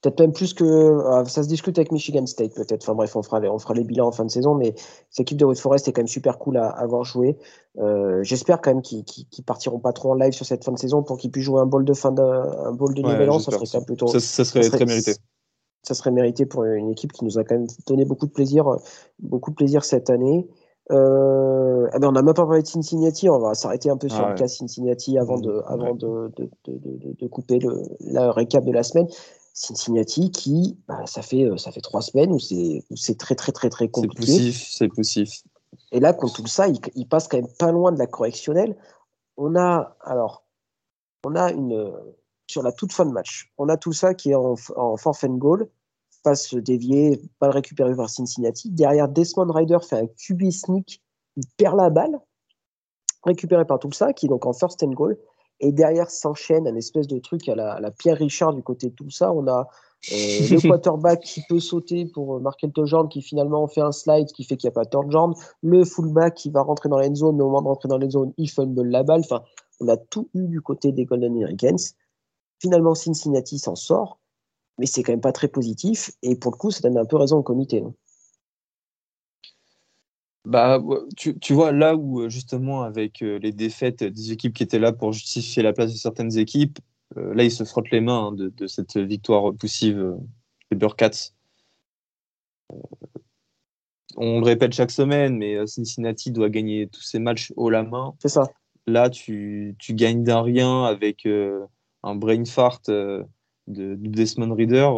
Peut-être même plus que. Ah, ça se discute avec Michigan State, peut-être. Enfin bref, on fera, les, on fera les bilans en fin de saison. Mais cette équipe de Wake Forest est quand même super cool à, avoir joué. Euh, j'espère quand même qu'ils qu partiront pas trop en live sur cette fin de saison pour qu'ils puissent jouer un bol de fin de, un bol de nouvel an. Ça serait plutôt. Ça, serait, très mérité. Ça serait mérité pour une équipe qui nous a quand même donné beaucoup de plaisir, beaucoup de plaisir cette année. Euh, eh ben on n'a même pas parlé de Cincinnati, on va s'arrêter un peu sur le cas Cincinnati avant de, avant de, de, de, de, couper le, la récap de la semaine. Cincinnati qui, bah, ça, fait, euh, ça fait trois semaines où c'est très très très très compliqué. C'est poussif, c'est poussif. Et là, contre tout ça, il, passe quand même pas loin de la correctionnelle. On a, alors, on a une, sur la toute fin de match, on a tout ça qui est en, en forfait goal, passe dévié, balle récupérée par Cincinnati. Derrière, Desmond Ryder fait un QB sneak, il perd la balle, récupéré par tout ça, qui est donc en first and goal. Et derrière s'enchaîne un espèce de truc à la, Pierre Richard du côté de tout ça. On a euh, le [laughs] quarterback qui peut sauter pour marquer le touchdown, qui finalement fait un slide, qui fait qu'il n'y a pas de touchdown. Le fullback qui va rentrer dans l'end zone, mais au moment de rentrer dans l'end zone, il fumble la balle. Enfin, on a tout eu du côté des Golden Hurricanes. Finalement, Cincinnati s'en sort, mais c'est quand même pas très positif. Et pour le coup, ça donne un peu raison au comité. Bah, tu, tu, vois, là où justement, avec les défaites des équipes qui étaient là pour justifier la place de certaines équipes, là, ils se frottent les mains hein, de, de, cette victoire poussive des Burkats on le répète chaque semaine, mais euh, Cincinnati doit gagner tous ses matchs haut la main. C'est ça. Là, tu, gagnes d'un rien avec euh, un brain fart euh, de, Desmond Reader.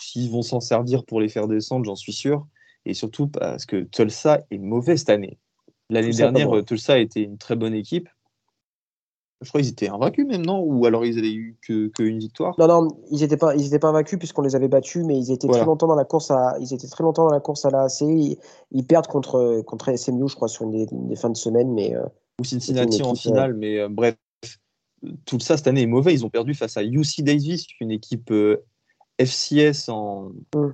S'ils vont s'en servir pour les faire descendre, j'en suis sûr. Et surtout parce que Tulsa est mauvais cette année. L'année dernière, Tulsa était une très bonne équipe. Je crois qu'ils étaient invaincus même, non? Ou alors ils avaient eu qu'une que victoire? Non, non, ils n'étaient pas, ils pas invaincus puisqu'on les avait battus, mais ils étaient très longtemps dans la course à, ils étaient très longtemps dans la course à la AC. Ils, perdent contre, contre SMU, je crois, sur une des, fins de semaine, mais. Euh, Ou Cincinnati en finale, euh, mais euh, bref, tout ça cette année est mauvais. Ils ont perdu face à UC Davis, une équipe FCS en. Mm.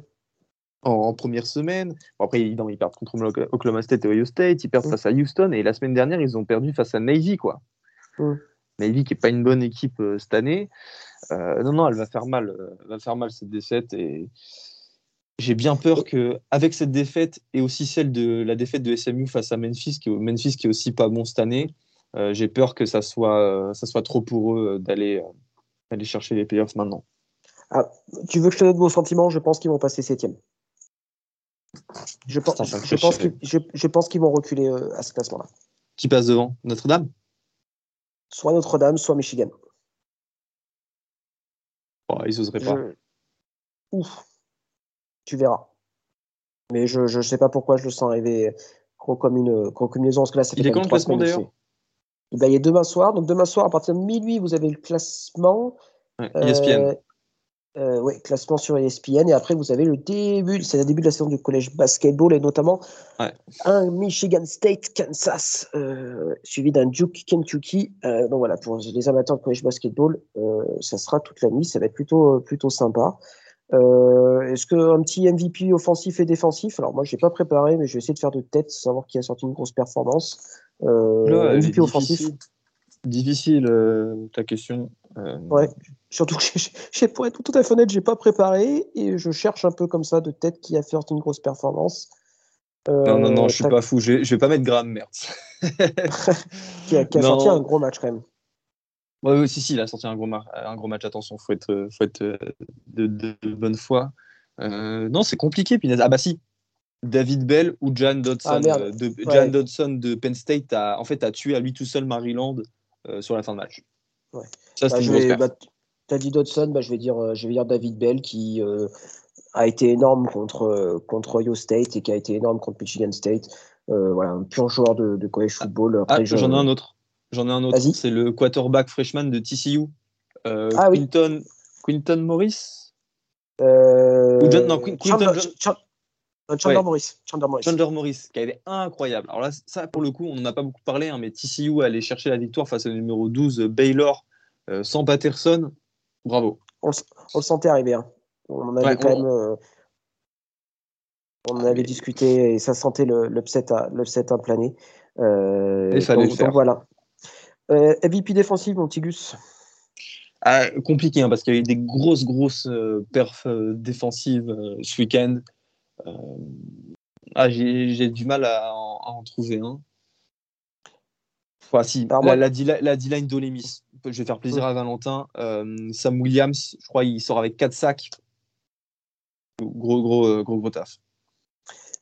En, première semaine. après, ils, ils, perdent contre Oklahoma State et Ohio State. Ils perdent mm. face à Houston. Et la semaine dernière, ils ont perdu face à Navy. Quoi. Mm. Navy qui n'est pas une bonne équipe euh, cette année. Euh, non, non, elle va faire mal, euh, va faire mal cette défaite et j'ai bien peur que avec cette défaite et aussi celle de la défaite de SMU face à Memphis, qui, Memphis qui est aussi pas bon cette année, j'ai peur que ça soit, ça soit trop pour eux d'aller aller chercher les playoffs maintenant. Ah, tu veux que je te donne mon sentiment? Je pense qu'ils vont passer septième. Je pense, je, pense qu'ils vont reculer à ce classement-là. Qui passe devant? Notre-Dame? Soit Notre-Dame, soit Michigan. Oh, ils oseraient pas. Ouf. Tu verras. Mais je ne sais pas pourquoi je le sens arriver gros comme une, gros comme Parce que là, il est quand le classement d'ailleurs eh ben, Il est demain soir. Donc demain soir, à partir de minuit, vous avez le classement. Ouais, ESPN. Euh, ouais, classement sur ESPN. Et après, vous avez le début, c'est le début de la saison du collège basketball et notamment un Michigan State, Kansas, euh, suivi d'un Duke, Kentucky. Euh, donc voilà, pour les amateurs de collège basketball, ça sera toute la nuit. Ça va être plutôt, plutôt sympa. Est-ce qu'un petit MVP offensif et défensif? Alors, moi, je n'ai pas préparé, mais je vais essayer de faire de tête, savoir qui a sorti une grosse performance. MVP offensif? Difficile, ta question. Ouais, Surtout que, [laughs] pour être tout à fait honnête, j'ai pas préparé et je cherche un peu comme ça de tête qui a fait une grosse performance. non, non, non, je suis pas fou. Je vais, vais pas mettre Graham Mertz. [laughs] qui a, sorti un gros match quand même. Oui, ouais, si, si, il a sorti un gros, un gros match. Attention, faut être, faut être euh, de, bonne foi. Euh, non, c'est compliqué. Puis, ah bah si, David Bell ou Jan Dodson, ah, euh, de, Jan Dodson de Penn State a, en fait, a tué à lui tout seul Maryland sur la fin de match. Ouais. Ça, bah, tu as dit Dodson, bah, je, vais dire, euh, je vais dire David Bell qui euh, a été énorme contre, euh, contre Ohio State et qui a été énorme contre Michigan State. voilà, un pur joueur de, de college football. Ah, j'en ai un autre. J'en ai un autre. C'est le quarterback freshman de TCU. ah, Quinton, oui. Quinton Morris? Non, Quinton Chandler, Morris. Chandler Morris. Chandler Morris, qui a été incroyable. Alors là, ça, pour le coup, on n'en a pas beaucoup parlé, hein, mais TCU allait chercher la victoire face au numéro 12, Baylor, sans Patterson. Bravo. On, le sentait arriver. Hein. On avait quand même. Euh, on avait discuté et ça sentait l'upset à, à planer. Euh, Il fallait donc, voilà. Euh, MVP défensif, mon Tigus ah, Compliqué, hein, parce qu'il y a eu des grosses, grosses euh, perfs défensives ce week-end. Ah, J'ai du mal à en, trouver un. si, la, la D-line d'Olemis je vais faire plaisir à Valentin. Euh, Sam Williams, je crois, il sort avec 4 sacs. Gros, gros, euh, gros, gros taf.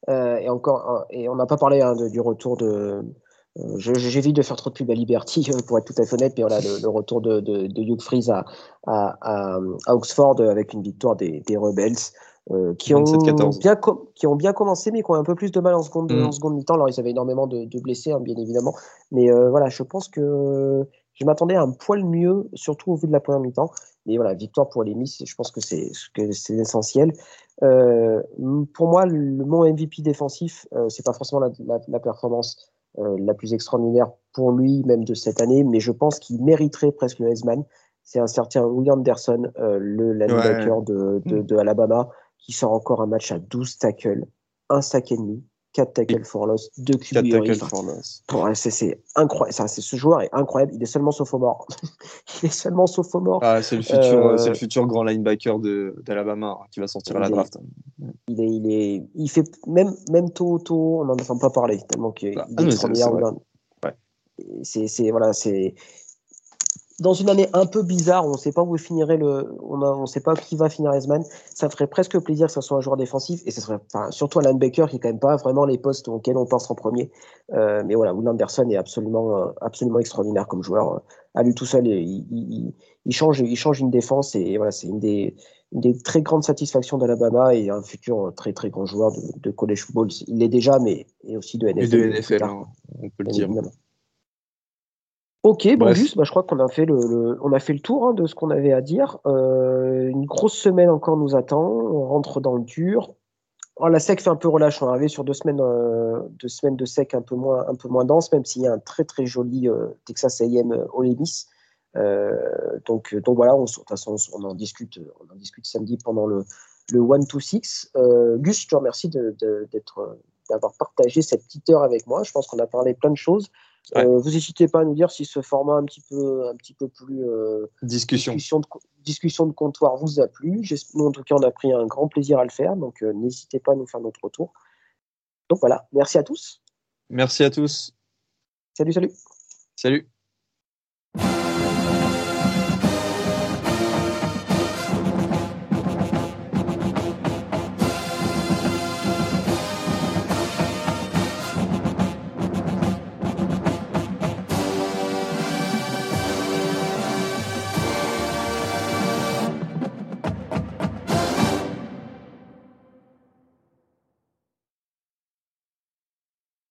Euh, et encore, et on n'a pas parlé hein, du retour de. J'évite de faire trop de pub à Liberty, [laughs] pour être tout à fait honnête, mais voilà, le, retour de, de, de Hugh Freeze à, à, Oxford avec une victoire des, des Rebels. Qui, ont bien qui ont bien commencé, mais qui ont un peu plus de mal en seconde, mm. en seconde mi-temps. Alors, ils avaient énormément de, blessés, hein, bien évidemment. Mais voilà, je pense que je m'attendais à un poil mieux, surtout au vu de la première mi-temps. Mais voilà, victoire pour les Miss, je pense que c'est essentiel. Euh, pour moi, le, mon MVP défensif, euh, c'est pas forcément la, performance euh, la plus extraordinaire pour lui, même de cette année, mais je pense qu'il mériterait presque le Heisman. C'est un certain William Anderson, le linebacker de, de, de, Alabama, qui sort encore un match à 12 tackles, un sac et demi, 4 tackles for loss, 2 QB tackles for loss. C'est incroyable. Ce joueur est incroyable. Il est seulement sophomore. [laughs] il est seulement sophomore. Ah, c'est le, futur, euh, le futur grand linebacker d'Alabama hein, qui va sortir à la draft. Il est, il est, il fait même, même tôt, tôt, on n'en entend pas parler tellement qu'il ah, est, ah, C'est, c'est, voilà, c'est, dans une année un peu bizarre, on ne sait pas où finirait le, on ne sait pas qui va finir Esman. Ça ferait presque plaisir que ce soit un joueur défensif et ce serait, enfin, surtout Alan Baker qui est quand même pas vraiment les postes auxquels on pense en premier. Euh, mais voilà, Will Anderson est absolument, euh, absolument extraordinaire comme joueur. À lui tout seul, il, il, il change, il change une défense et voilà, c'est une des, une des très grandes satisfactions d'Alabama et un futur très très grand joueur de, de college football. Il l'est déjà, mais et aussi de NFL. Et de NFL, hein, on peut le dire. Ok, bon, juste, bah, je crois qu'on a fait le, on a fait le tour hein, de ce qu'on avait à dire. Euh, une grosse semaine encore nous attend. On rentre dans le dur. Oh, la sec fait un peu relâche. On est arrivé sur deux semaines, euh, deux semaines de sec un peu moins, un peu moins dense, même s'il y a un très très joli euh, Texas A&M Ole Miss. donc, donc voilà, on, de toute façon, on en discute, on en discute samedi pendant le, le 1 to 6. Gus, je te remercie de, d'être, d'avoir partagé cette petite heure avec moi. Je pense qu'on a parlé plein de choses. Euh, vous n'hésitez pas à nous dire si ce format un petit peu, un petit peu plus euh, discussion. Discussion, de, discussion de comptoir vous a plu. Nous, en tout cas, on a pris un grand plaisir à le faire. Donc, euh, n'hésitez pas à nous faire notre retour. Donc voilà, merci à tous. Merci à tous. Salut, salut. Salut.